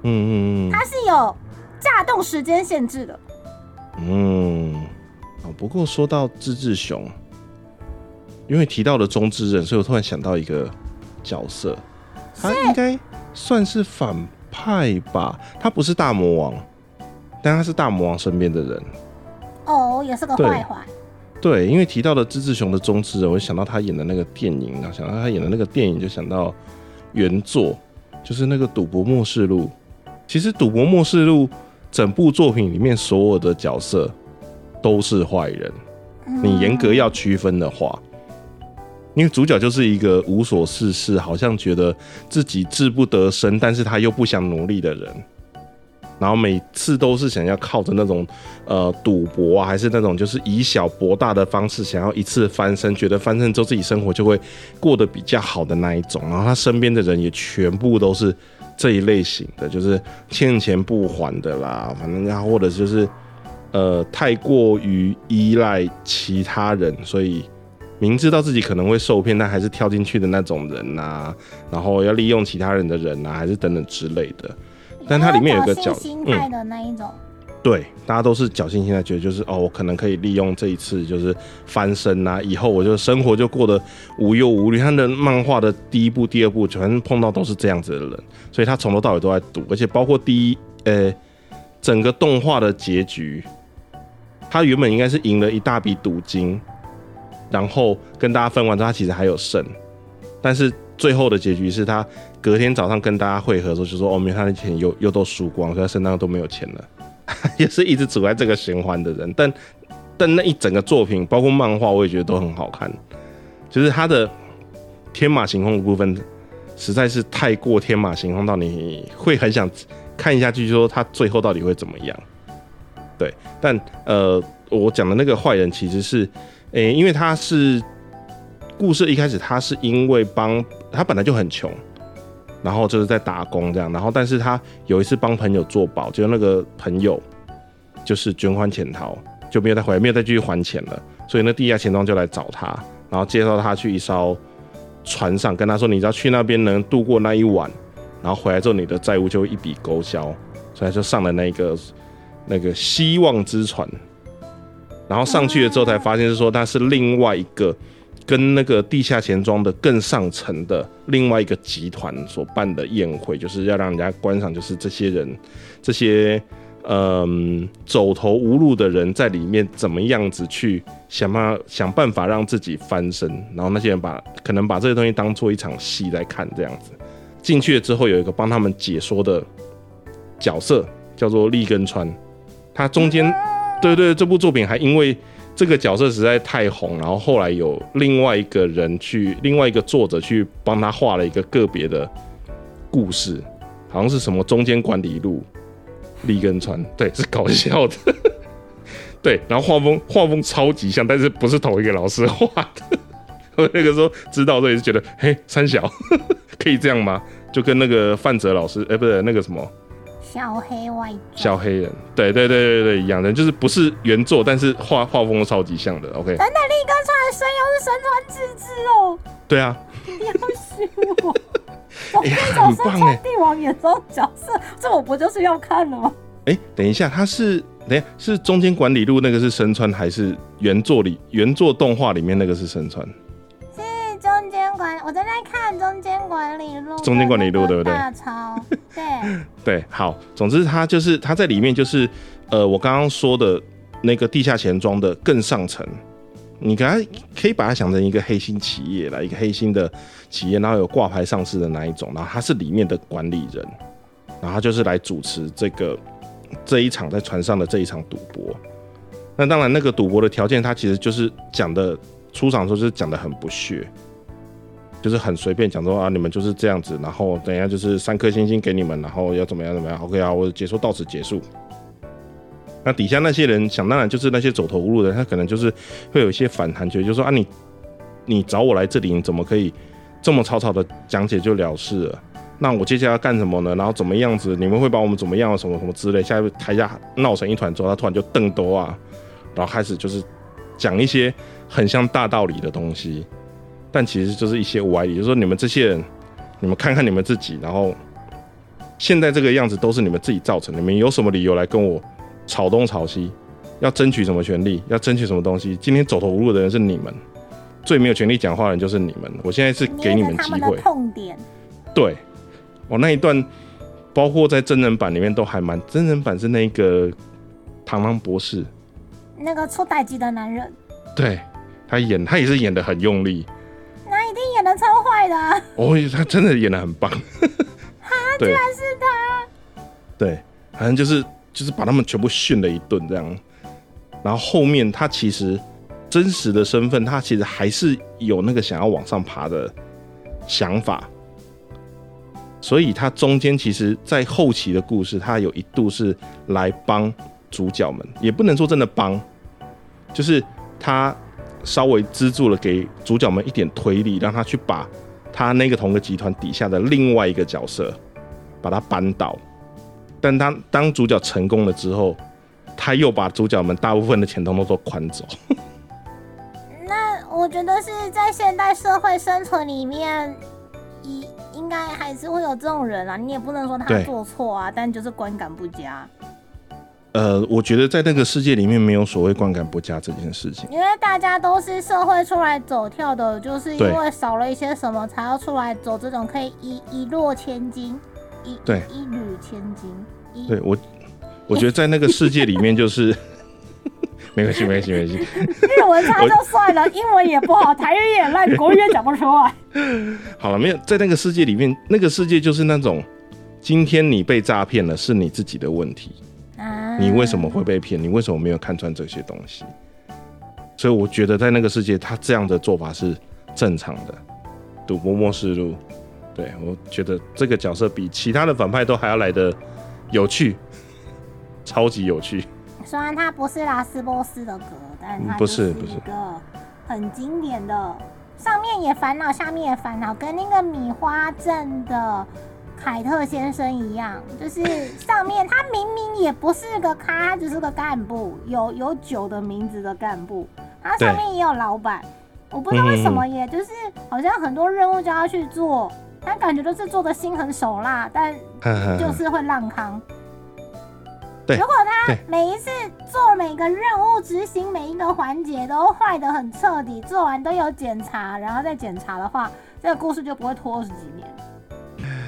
嗯嗯它是有架动时间限制的。嗯嗯。哦，不过说到志志雄，因为提到了中之人，所以我突然想到一个角色，他应该算是反派吧？他不是大魔王，但他是大魔王身边的人。哦，也是个对坏坏。对，因为提到了志志雄的中之人，我就想到他演的那个电影，然后想到他演的那个电影，就想到原作，就是那个《赌博默示录》。其实《赌博默示录》整部作品里面所有的角色都是坏人，你严格要区分的话，因为主角就是一个无所事事，好像觉得自己志不得伸，但是他又不想努力的人。然后每次都是想要靠着那种呃赌博啊，还是那种就是以小博大的方式，想要一次翻身，觉得翻身之后自己生活就会过得比较好的那一种。然后他身边的人也全部都是这一类型的，就是欠钱不还的啦，反正然后或者就是呃太过于依赖其他人，所以明知道自己可能会受骗，但还是跳进去的那种人呐、然后要利用其他人的人呐、还是等等之类的。但它里面有个侥幸心态的那一种。对，大家都是侥幸心态，觉得就是哦，我可能可以利用这一次就是翻身啊，以后我就生活就过得无忧无虑。他的漫画的第一部、第二部，全碰到都是这样子的人，所以他从头到尾都在赌，而且包括第一，呃，整个动画的结局，他原本应该是赢了一大笔赌金，然后跟大家分完之后，他其实还有剩，但是最后的结局是他隔天早上跟大家会合的时候就说：“哦，没他的钱又又都输光，所以他身上都没有钱了。”也是一直处在这个循环的人，但但那一整个作品，包括漫画，我也觉得都很好看。就是他的天马行空的部分，实在是太过天马行空到你会很想看下去，说他最后到底会怎么样。对，但呃，我讲的那个坏人其实是，诶、因为他是故事一开始他是因为帮他本来就很穷，然后就是在打工这样，然后但是他有一次帮朋友做保，结果那个朋友就是卷款潜逃，就没有再回来，没有再继续还钱了，所以那地下钱庄就来找他，然后介绍他去一艘船上，跟他说，你只要去那边能度过那一晚，然后回来之后你的债务就一笔勾销，所以他就上了那个那个希望之船，然后上去了之后才发现是说他是另外一个跟那个地下钱庄的更上层的另外一个集团所办的宴会，就是要让人家观赏，就是这些人这些嗯走投无路的人在里面怎么样子去想办法想办法让自己翻身，然后那些人把可能把这些东西当做一场戏来看，这样子。进去了之后有一个帮他们解说的角色叫做立根川，他中间对对这部作品还因为这个角色实在太红，然后后来有另外一个人去另外一个作者去帮他画了一个个别的故事，好像是什么中间管理路。立根川，对，是搞笑的，对，然后画风画风超级像，但是不是同一个老师画的。我那个时候知道这也是觉得，嘿，三小 可以这样吗？就跟那个范哲老师，哎、不是那个什么小黑外小黑人，对对对对对，一样的，就是不是原作，但是画画风超级像的。OK，等等，立根川的声优是神川智之哦，对啊，你要虚我。我 哎呀那种神很棒哎川帝王演这种角色，这我不就是要看的吗？哎、等一下，他是等一下是中间管理路那个是深川，还是原作里原作动画里面那个是深川？我正在看中间管理录，中间管理录对不对？大超，对，对，好，总之他就是他在里面就是呃，我刚刚说的那个地下钱庄的更上层，你给它可以把它想成一个黑心企业啦，一个黑心的企业，然后有挂牌上市的那一种，然后他是里面的管理人，然后他就是来主持这个这一场在船上的这一场赌博。那当然，那个赌博的条件，他其实就是讲的出场的时候就是讲的很不屑，就是很随便讲说啊，你们就是这样子，然后等一下就是三颗星星给你们，然后要怎么样怎么样，OK 啊，我的解说到此结束。那底下那些人想当然就是那些走投无路的，他可能就是会有一些反弹，觉得就说啊你你找我来这里，你怎么可以这么草草的讲解就了事了？那我接下来要干什么呢？然后怎么样子？你们会把我们怎么样？什么什么之类？下一台下闹成一团之后，他突然就瞪多啊，然后开始就是讲一些很像大道理的东西，但其实就是一些歪理，就是说你们这些人，你们看看你们自己，然后现在这个样子都是你们自己造成的，你们有什么理由来跟我吵东吵西？要争取什么权利？要争取什么东西？今天走投无路的人是你们，最没有权利讲话的人就是你们。我现在是给你们机会他们的，痛点，对，我那一段，包括在真人版里面都还蛮，真人版是那个螳螂博士，那个出代机的男人，对他演，他也是演的很用力，演的超坏的、啊，哦，他真的演的很棒，啊，居然是他。对，反正就是就是把他们全部训了一顿这样，然后后面他其实真实的身份，他其实还是有那个想要往上爬的想法。所以他中间其实，在后期的故事，他有一度是来帮主角们，也不能说真的帮，就是他稍微资助了给主角们一点推力，让他去把他那个同个集团底下的另外一个角色把他扳倒。但当当主角成功了之后，他又把主角们大部分的钱通通都款走。那我觉得是在现代社会生存里面，应应该还是会有这种人啊。你也不能说他做错啊，但就是观感不佳。呃，我觉得在那个世界里面没有所谓观感不佳这件事情。因为大家都是社会出来走跳的，就是因为少了一些什么，才要出来走这种可以一一落千金，一对一缕千金。一对我，我觉得在那个世界里面，就是 没关系，没关系，没关系。日文差就算了，英文也不好，台语也烂，国语也讲不出来。好了，没有在那个世界里面，那个世界就是那种，今天你被诈骗了，是你自己的问题。啊你为什么会被骗？你为什么没有看穿这些东西？所以我觉得在那个世界，他这样的做法是正常的。赌博末世录，对我觉得这个角色比其他的反派都还要来的有趣，超级有趣。虽然它不是拉斯波斯的歌，但不是不是一个很经典的，上面也烦恼，下面也烦恼，跟那个米花镇的凯特先生一样，就是 上面他明明也不是个咖，他只是个干部，有有酒的名字的干部，他上面也有老板，我不知道为什么，也就是好像很多任务就要去做，他感觉都是做的心狠手辣，但 就是会浪康。对如果他每一次做每个任务、执行每一个环节都坏的很彻底，做完都有检查，然后再检查的话，这个故事就不会拖二十几年。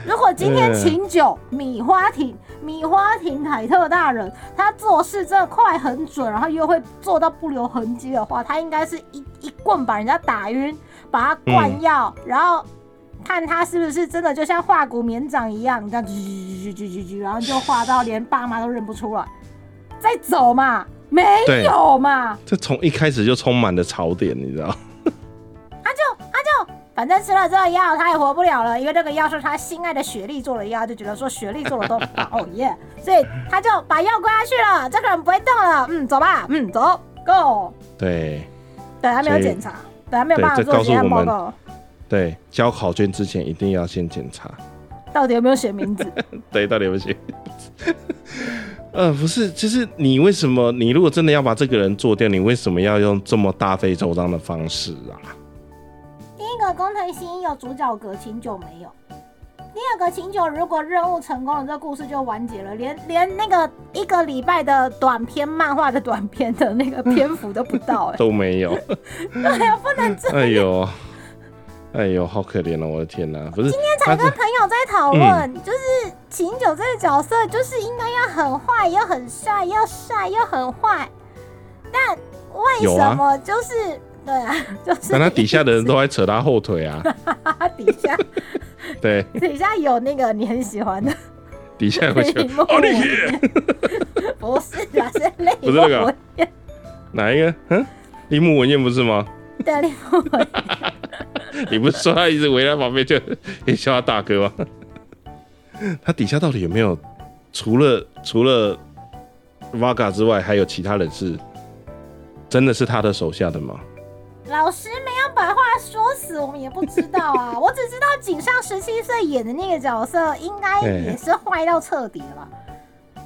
如果今天呃秦九、米花亭、米花亭凯特大人，他做事真的快很准，然后又会做到不留痕迹的话，他应该是一一棍把人家打晕，把他灌药，然后看他是不是真的就像化骨绵掌一样，这样叽叽叽叽叽叽，然后就化到连爸妈都认不出来，再走嘛，没有嘛，这从一开始就充满了槽点，你知道？反正吃了这个药，他也活不了了，因为这个药是他心爱的雪莉做的药，就觉得说雪莉做的都棒，哦耶，所以他就把药灌下去了，这个人不会动了，嗯，走吧，嗯，走，go，对对，他没有检查，对，他没有办法做结案我们报告，对，交考卷之前一定要先检查。到底有没有写名字？对，到底有没有写？呃，不是，就是你为什么？你如果真的要把这个人做掉，你为什么要用这么大费周章的方式啊？个工藤新一有主角格，秦九没有。第二个秦九如果任务成功了，这故事就完结了，连连那个一个礼拜的短篇漫画的短篇的那个篇幅都不到、哎，都没有。对啊，不能这哎呦，哎呦，好可怜哦！我的天哪，不是，今天才跟朋友在讨论，就是秦九这个角色，就是应该要很坏，又很帅，又帅又很坏，但为什么就是、对啊，就是但他底下的人都在扯他后腿啊。底下 对，底下有那个你很喜欢的，底下会讲铃木奥利文给，不是啊，是泪不是那个哪一个？嗯，铃木文彦不是吗？对铃木文你不是说他一直围在旁边就也叫他大哥吗？他底下到底有没有除了除了 Vaga 之外，还有其他人是真的是他的手下的吗？老师没有把话说死，我们也不知道啊。我只知道井上十七岁演的那个角色，应该也是坏到彻底了吧。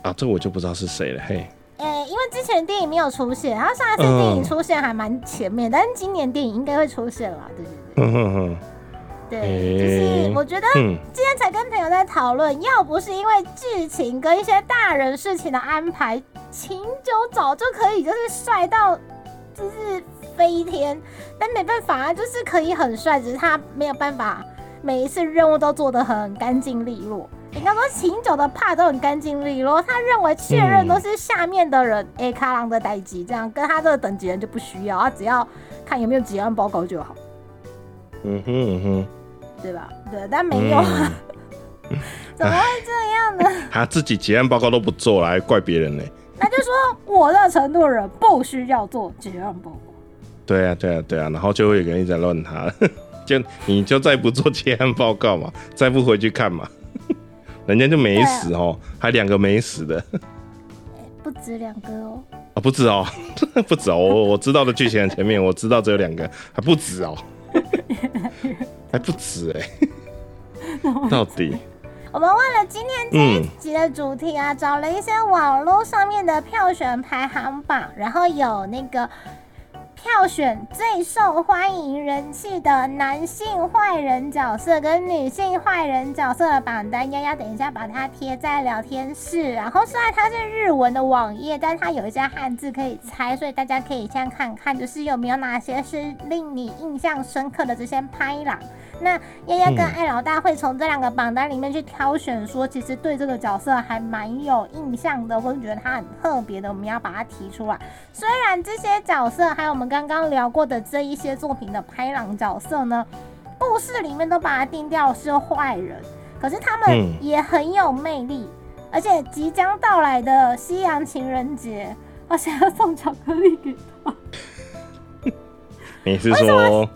啊，这我就不知道是谁了。嘿，呃、因为之前电影没有出现，然后上一次电影出现还蛮前面，但是今年电影应该会出现了，对对哼哼哼，对，就是我觉得嗯，今天才跟朋友在讨论，要不是因为剧情跟一些大人事情的安排，秦九早就可以就是帅到就是飞天，但没办法啊，就是可以很帅，只是他没有办法每一次任务都做得很干净利落。你刚说秦九的怕都很干净利落，他认为确认都是下面的人 A 卡郎的代级，这样跟他这个等级人就不需要，他只要看有没有结案报告就好，嗯哼嗯哼，对吧？对，但没有啊。嗯 怎么会这样呢？他自己结案报告都不做了，还怪别人呢？那就说我的程度的人不需要做结案报告。对啊，对啊，对啊，然后就会有人一直在乱他，就你就再不做结案报告嘛，再不回去看嘛，人家就没死哦，还两个没死的。不止两个哦，啊，不止哦，不止哦，我我知道的剧情很前面，我知道只有两个，还不止哦，还不止哎、到底？我们为了今天这一集的主题啊，找了一些网络上面的票选排行榜，然后有那个票选最受欢迎人气的男性坏人角色跟女性坏人角色的榜单。丫丫等一下把它贴在聊天室，然后虽然它是日文的网页，但它有一些汉字可以猜，所以大家可以先看看，就是有没有哪些是令你印象深刻的这些拍档。那丫丫跟艾老大会从这两个榜单里面去挑选，说其实对这个角色还蛮有印象的，或者觉得他很特别的，我们要把它提出来。虽然这些角色还有我们刚刚聊过的这一些作品的拍狼角色呢，故事里面都把它定掉是坏人，可是他们也很有魅力，而且即将到来的西洋情人节，我想要送巧克力给他。你是说？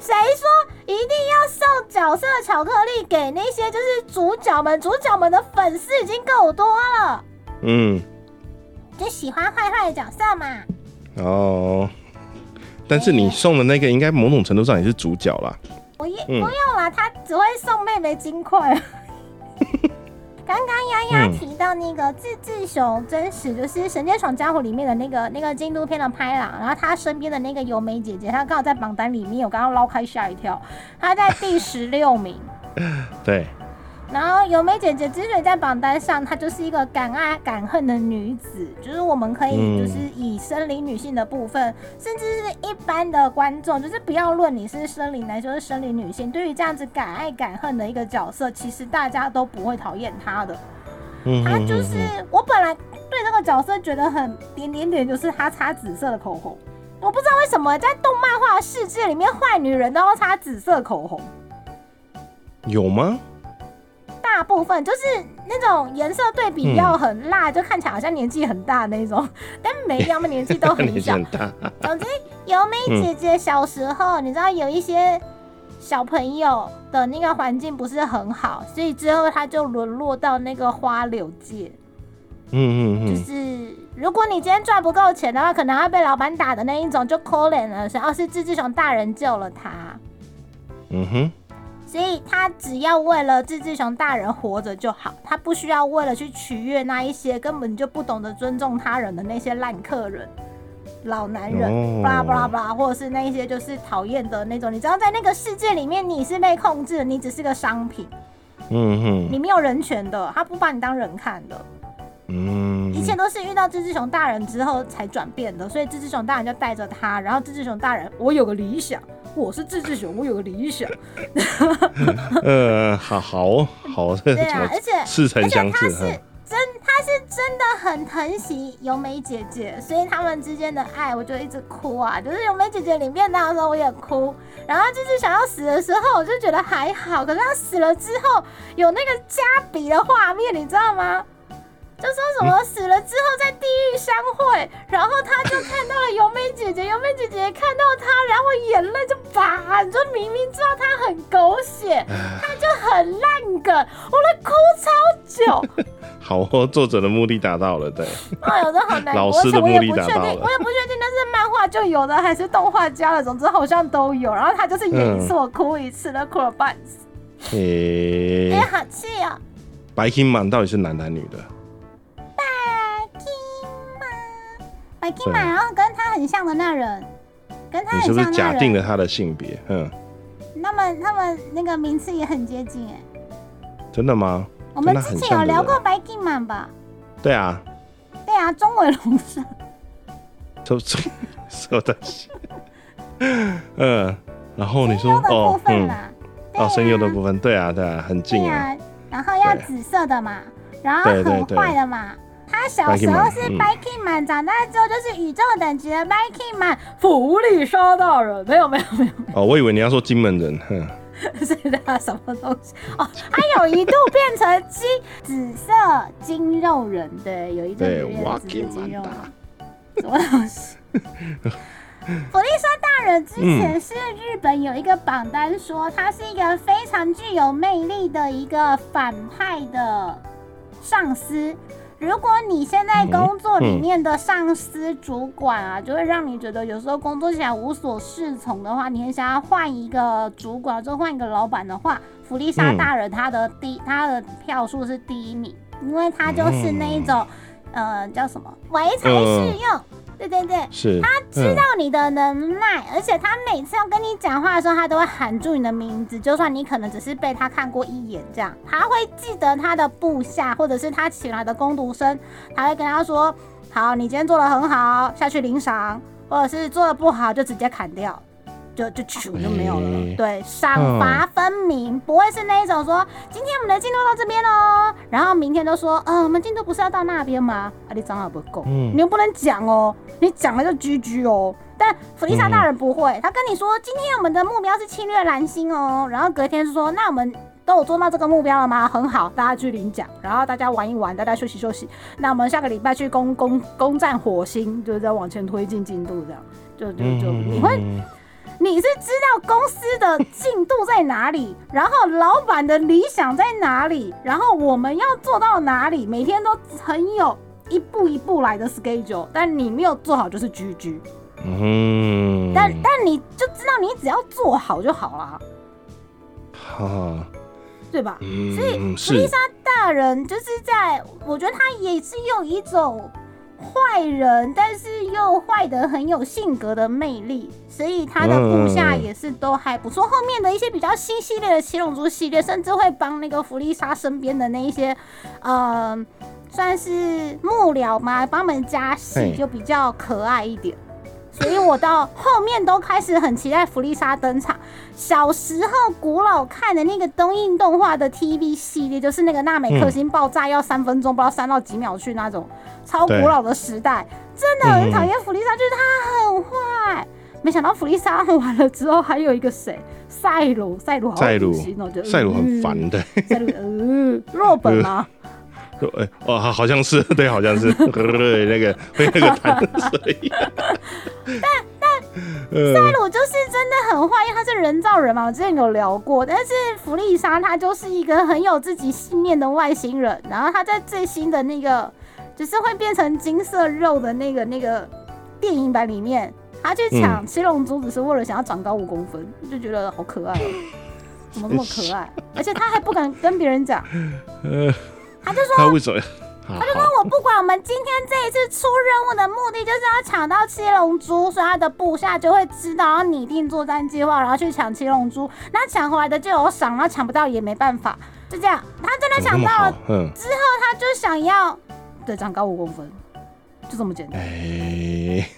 谁说一定要送角色巧克力给那些就是主角们？主角们的粉丝已经够多了。嗯，就喜欢坏坏的角色嘛。哦，但是你送的那个应该某种程度上也是主角啦。不用不用啦，他只会送妹妹金块。刚刚丫丫提到那个自治雄真实，就是《神剑闯江湖》里面的那个那个京都片的拍郎，然后他身边的那个由美姐姐，她刚好在榜单里面，我刚刚捞开吓一跳，她在第十六名。对。然后有美姐姐之所以在榜单上，她就是一个敢爱敢恨的女子，就是我们可以就是以生理女性的部分，甚至是一般的观众，就是不要论你是生理男，就是生理女性，对于这样子敢爱敢恨的一个角色，其实大家都不会讨厌她的。她就是我本来对这个角色觉得很点点点，就是她擦紫色的口红，我不知道为什么在动漫画世界里面，坏女人都要擦紫色口红，有吗？大部分就是那种颜色对比要很辣，就看起来好像年纪很大那种，但每一样的年纪都很小。总之，尤美姐姐小时候，你知道有一些小朋友的那个环境不是很好，所以之后她就沦落到那个花柳界。嗯嗯嗯，就是如果你今天赚不够钱的话，可能要被老板打的那一种，就可怜了。然后是志志雄大人救了他。嗯哼。所以他只要为了志志雄大人活着就好，他不需要为了去取悦那一些根本就不懂得尊重他人的那些烂客人、老男人，巴拉巴拉巴拉，或者是那一些就是讨厌的那种。你知道，在那个世界里面，你是被控制的，你只是个商品，嗯哼，你没有人权的，他不把你当人看的，嗯，一切都是遇到志志雄大人之后才转变的。所以志志雄大人就带着他，然后志志雄大人，我有个理想。我是自治雄，我有个理想。呃，好好好，对啊，而且似曾相识，真他是真的很疼惜由美姐姐，所以他们之间的爱，我就一直哭啊。就是由美姐姐领便当的时候我也哭，然后就是想要死的时候，我就觉得还好。可是他死了之后，有那个加比的画面，你知道吗？就说什么死了之后在地狱相会，然后他就看到了尤美姐姐，尤美姐姐看到他，然后眼泪就拔，就明明知道他很狗血，他就很烂梗，我都哭超久。好哦，作者的目的达到了，对。哎呦，这好难，老师的目的达到了。我也不确定那是漫画就有的，还是动画加了，总之好像都有。然后他就是演一次我哭一次的，哭了半死。诶，哎，好气啊！白金满到底是男的女的？白金马，然后跟他很像的那人，跟他很像那人，是不是假定了他的性别？嗯，那么他们那个名次也很接近哎，真的吗？我们之前有聊过白金满吧？对啊，对啊，中尾龙生，都说的是，嗯，然后你说哦，嗯，哦，声优的部分，对啊，对啊，很近啊，然后要紫色的嘛，然后很坏的嘛。他小时候是 Biking Man，长大之后就是宇宙等级的 Biking Man。弗利沙大人，没有没有没有。哦，我以为你要说金门人，哼。是的什么东西？哦，他有一度变成金紫色金肉人，对，有一度变成紫色金肉人。什么东西？弗利沙大人之前是日本有一个榜单，说他是一个非常具有魅力的一个反派的上司。如果你现在工作里面的上司、主管啊，就会让你觉得有时候工作起来无所适从的话，你很想要换一个主管，就换一个老板的话，弗利沙大人他的第他的票数是第一名，因为他就是那一种，呃，叫什么唯才是用。对对对，是他知道你的能耐，而且他每次要跟你讲话的时候，他都会喊住你的名字，就算你可能只是被他看过一眼，这样他会记得他的部下或者是他请来的攻读生，他会跟他说：“好，你今天做的很好，下去领赏；或者是做的不好，就直接砍掉。”就就就就没有了。哎对，赏罚分明，不会是那一种说今天我们的进度到这边喽，然后明天都说，嗯、我们进度不是要到那边吗？啊，你账号不够，嗯你又不能讲哦，你讲了就 GG 哦。但弗利萨大人不会，他跟你说今天我们的目标是侵略蓝星哦，然后隔天就说那我们都有做到这个目标了吗？很好，大家去领奖，然后大家玩一玩，大家休息休息。那我们下个礼拜去攻攻攻占火星，就是再往前推进进度，这样就就就你会嗯你是知道公司的进度在哪里，然后老板的理想在哪里，然后我们要做到哪里，每天都很有一步一步来的 schedule，但你没有做好就是 GG，嗯，但但你就知道你只要做好就好了，哈，对吧？嗯，所以弗利是萨大人就是在，我觉得他也是用一种坏人，但是又坏的很有性格的魅力，所以他的部下嗯也是都还不错。后面的一些比较新系列的七龙珠系列，甚至会帮那个弗利莎身边的那一些，呃，算是幕僚嘛，帮他们加戏，就比较可爱一点。所以我到后面都开始很期待弗利莎登场。小时候古老看的那个东映动画的 TV 系列，就是那个纳美克星爆炸要三分钟，不知道三到几秒去那种超古老的时代，真的很讨厌弗利莎，就是他很坏。没想到弗利莎完了之后，还有一个谁，赛鲁，赛鲁好恶心哦，就赛鲁很烦嗯的，赛鲁，呃，若本吗？哎哦，好好像是，对，好像是，对，那个 会那个弹水，呃赛鲁就是真的很坏，因为他是人造人嘛，我之前有聊过。但是弗利莎她就是一个很有自己信念的外星人，然后她在最新的那个就是会变成金色肉的那个那个电影版里面，他去抢七龙珠只是为了想要长高五公分，就觉得好可爱哦、怎么那么可爱？而且他还不敢跟别人讲，呃，他就说他为什么？他就说，我不管，我们今天这一次出任务的目的就是要抢到七龙珠，所以他的部下就会知道要拟定作战计划，然后去抢七龙珠。那抢回来的就有赏，然后抢不到也没办法，就这样。他真的抢到了，嗯，之后，他就想要对长高五公分，就这么简单，哎，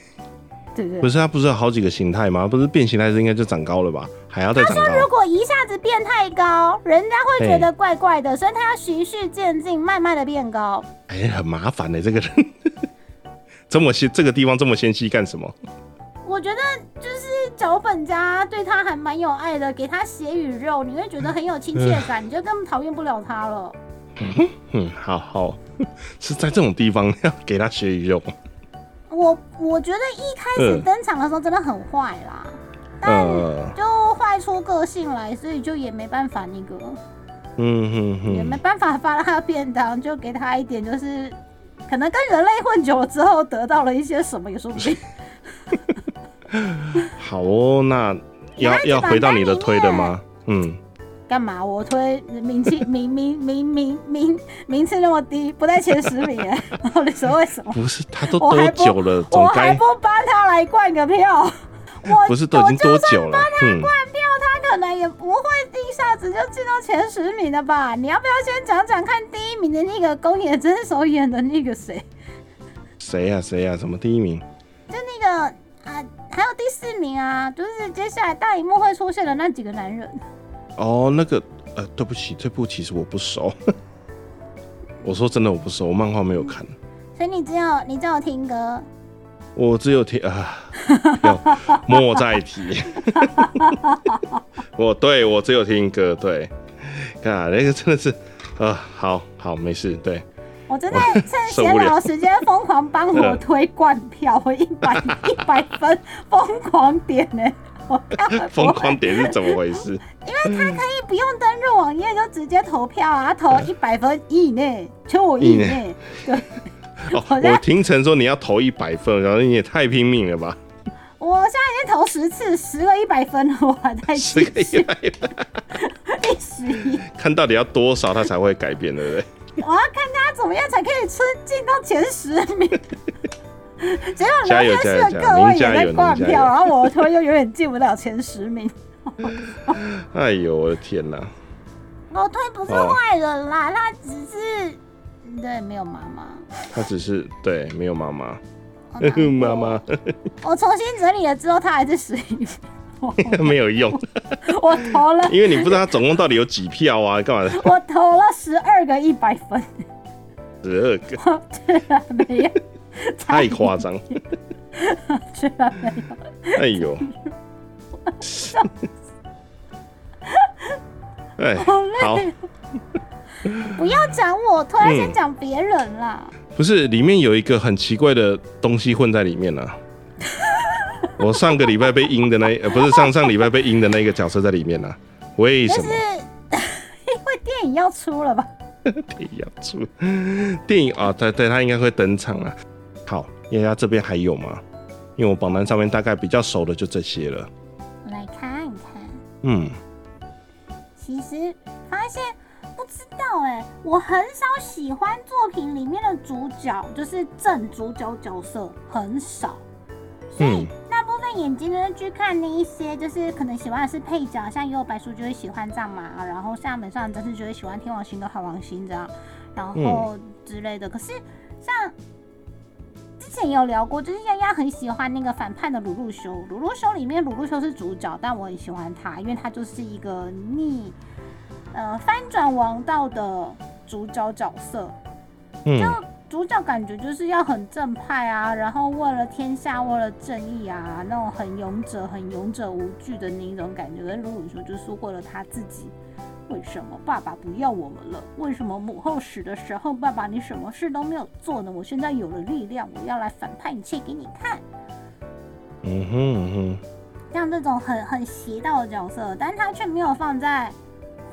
对不对？不是他不是有好几个形态吗？不是变形态是应该就长高了吧？还要再长高？如果一下子变太高，人家会觉得怪怪的，所以他要循序渐进，慢慢的变高。哎，很麻烦的这个人，这么纤这个地方这么纤细干什么？我觉得就是脚本家对他还蛮有爱的，给他血与肉，你会觉得很有亲切感，你就根本讨厌不了他了。嗯，好好，是在这种地方要给他血与肉。我我觉得一开始嗯登场的时候真的很坏啦，但呃，就坏出个性来，所以就也没办法那个，嗯哼也没哼，办法发他便当，就给他一点就是。可能跟人类混久了之后，得到了一些什么也说不定。好哦，那要要回到你的推的吗？嗯，干嘛？我推名气 名名名名名名次那么低，不在前十名哎，到底是为什么？不是，他都多久了？总我还不帮他来灌个票，我 不是都已经多久了？嗯，灌票，他可能也不会一下子就进到前十名了吧？你要不要先讲讲看第一名的那个宫野真守演的那个谁？谁呀谁呀？什么第一名？就那个啊，还有第四名啊，就是接下来大荧幕会出现的那几个男人。哦，那个呃，对不起，这部其实我不熟。我说真的，我不熟，我漫画没有看，所以你只有你只有听歌，我只有听啊，要莫再提。我对我只有听歌，对，啊，那个真的是啊，好好没事，对，我真的趁闲聊时间疯狂帮我推灌票，我一百一百分疯狂点呢、疯狂点是怎么回事？因为他可以不用登入网页就直接投票啊，投一百分以内，就我以内。对，哦，我听成说你要投一百分，然后你也太拼命了吧？我现在已经投十次，十个一百分了，我还在十个一百分，第十一。看到底要多少他才会改变，对不对？我要看他怎么样才可以冲进到前十名。结果加油聊天室的加油加油各位也在您加油灌票，然后我的推又永远进不了前十名。哎呦，我的天哪！我推不是哦坏人啦，他只是对没有妈妈。他只是对没有妈妈，妈妈，我重新整理了之后，他还是十一名。没有用，我投了，因为你不知道他总共到底有几票啊，干嘛的？我投了十二个一百分，十二个，居然没有，太夸张，居然没有。哎呦，哎，好，不要讲我，突然嗯先讲别人啦。不是里面有一个很奇怪的东西混在里面啊。我上个礼拜被阴的那，呃，不是上上礼拜被阴的那个角色在里面呢、啊？为什么？因为电影要出了吧？电影要出电影啊，对对，他应该会登场啊。好，丫丫这边还有吗？因为我榜单上面大概比较熟的就这些了。我来看看。嗯，其实发现不知道哎、我很少喜欢作品里面的主角，就是正主角角色很少，所以嗯大部分眼睛呢去看那一些，就是可能喜欢的是配角，像也有白书就会喜欢这样嘛，然后像美少女战士就会喜欢天王星跟海王星这样，然后之类的。可是像之前有聊过，就是丫丫很喜欢那个反叛的鲁路修。鲁路修里面，鲁路修是主角，但我很喜欢他，因为他就是一个逆呃翻转王道的主角角色。嗯主角感觉就是要很正派啊，然后为了天下，为了正义啊，那种很勇者、很勇者无惧的那一种感觉。跟鲁鲁修就是为了他自己。为什么爸爸不要我们了？为什么母后死的时候，爸爸你什么事都没有做呢？我现在有了力量，我要来反叛一切给你看。嗯哼嗯像这种很很邪道的角色，但他却没有放在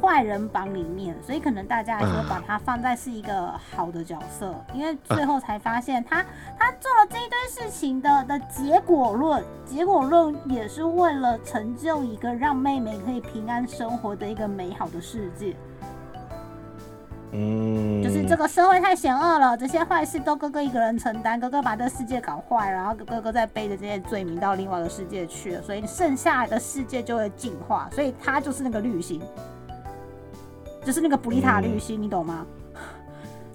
坏人榜里面，所以可能大家还是会把他放在是一个好的角色，因为最后才发现他他做了这一堆事情的的结果论，结果论也是为了成就一个让妹妹可以平安生活的一个美好的世界。嗯，就是这个社会太险恶了，这些坏事都哥哥一个人承担，哥哥把这个世界搞坏，然后哥哥再背着这些罪名到另外一个世界去了，所以剩下的世界就会进化，所以他就是那个绿星，就是那个布丽塔滤芯，你懂吗？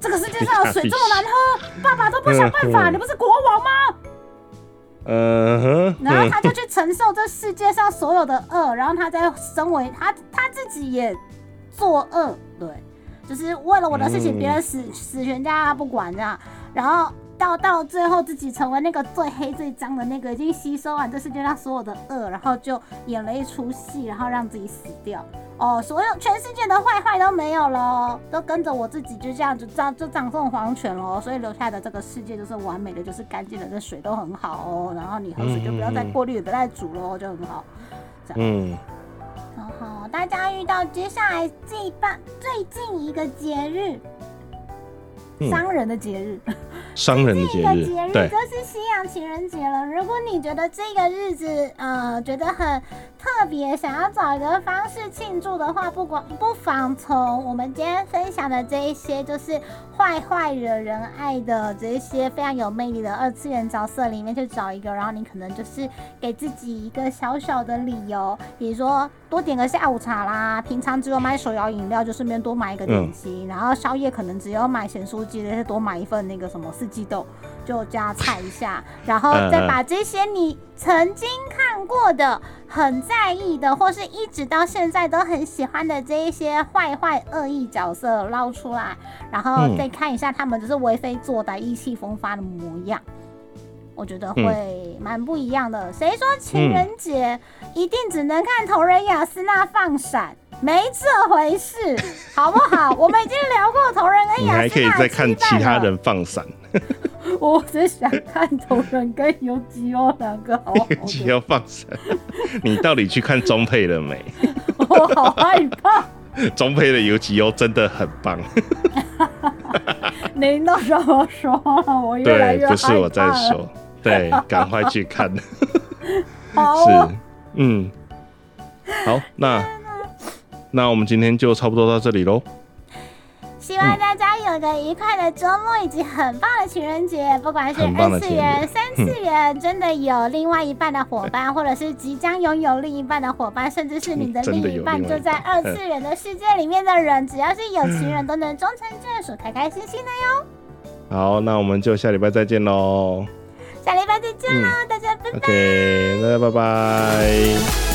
这个世界上的水这么难喝，爸爸都不想办法，嗯你不是国王吗？嗯哼，然后他就去承受这世界上所有的恶，然后他再身为他他自己也作恶，对，就是为了我的事情，嗯。别人死死全家不管这样，然后到到最后自己成为那个最黑最脏的那个，已经吸收完这世界上所有的恶，然后就演了一出戏，然后让自己死掉。哦，所有全世界的坏坏都没有了，都跟着我自己就这样就掌就掌控皇权了，所以留下的这个世界就是完美的，就是干净的，这水都很好哦。然后你喝水就不要再过滤，也不要再煮喽，就很好。嗯然后大家遇到接下来最棒最近一个节日，嗯商人的节日，商人的这节日个节日，对，就是西洋情人节了。如果你觉得这个日子，呃，觉得很特别，想要找一个方式庆祝的话，不管不妨从我们今天分享的这一些，就是坏坏惹人爱的这一些非常有魅力的二次元角色里面去找一个，然后你可能就是给自己一个小小的理由，比如说多点个下午茶啦，平常只有买手摇饮料，就顺便多买一个点心，然后宵夜可能只有买咸酥鸡，就是多买一份那个什么四季豆，就加菜一下，然后再把这些你曾经看过的、很在意的，或是一直到现在都很喜欢的这一些坏坏恶意角色捞出来，然后嗯再看一下他们就是为非作歹、意气风发的模样。我觉得会蛮不一样的。谁说情人节一定只能看同人雅斯娜放闪？没这回事，好不好？我们已经聊过同人跟雅斯娜还可以再看其他人放闪，我只想看同人跟游击欧两个好好只的，要放生。你到底去看中配了没？我好害怕。中配的游击欧真的很棒，您都这么说了，我越来对，越不是我在。说，对，赶快去看。好哦是，嗯，好，那那我们今天就差不多到这里喽。希望大家有个愉快的周末，以及很棒的情人节。不管是二次元、三次元，真的有另外一半的伙伴，或者是即将拥有另一半的伙伴，甚至是你的 另一半就在二次元的世界里面的人，只要是有情人，都能终成眷属，开开心心的哟。好，那我们就下礼拜再见喽。下礼拜再见喽，大家拜拜。OK，大家拜拜。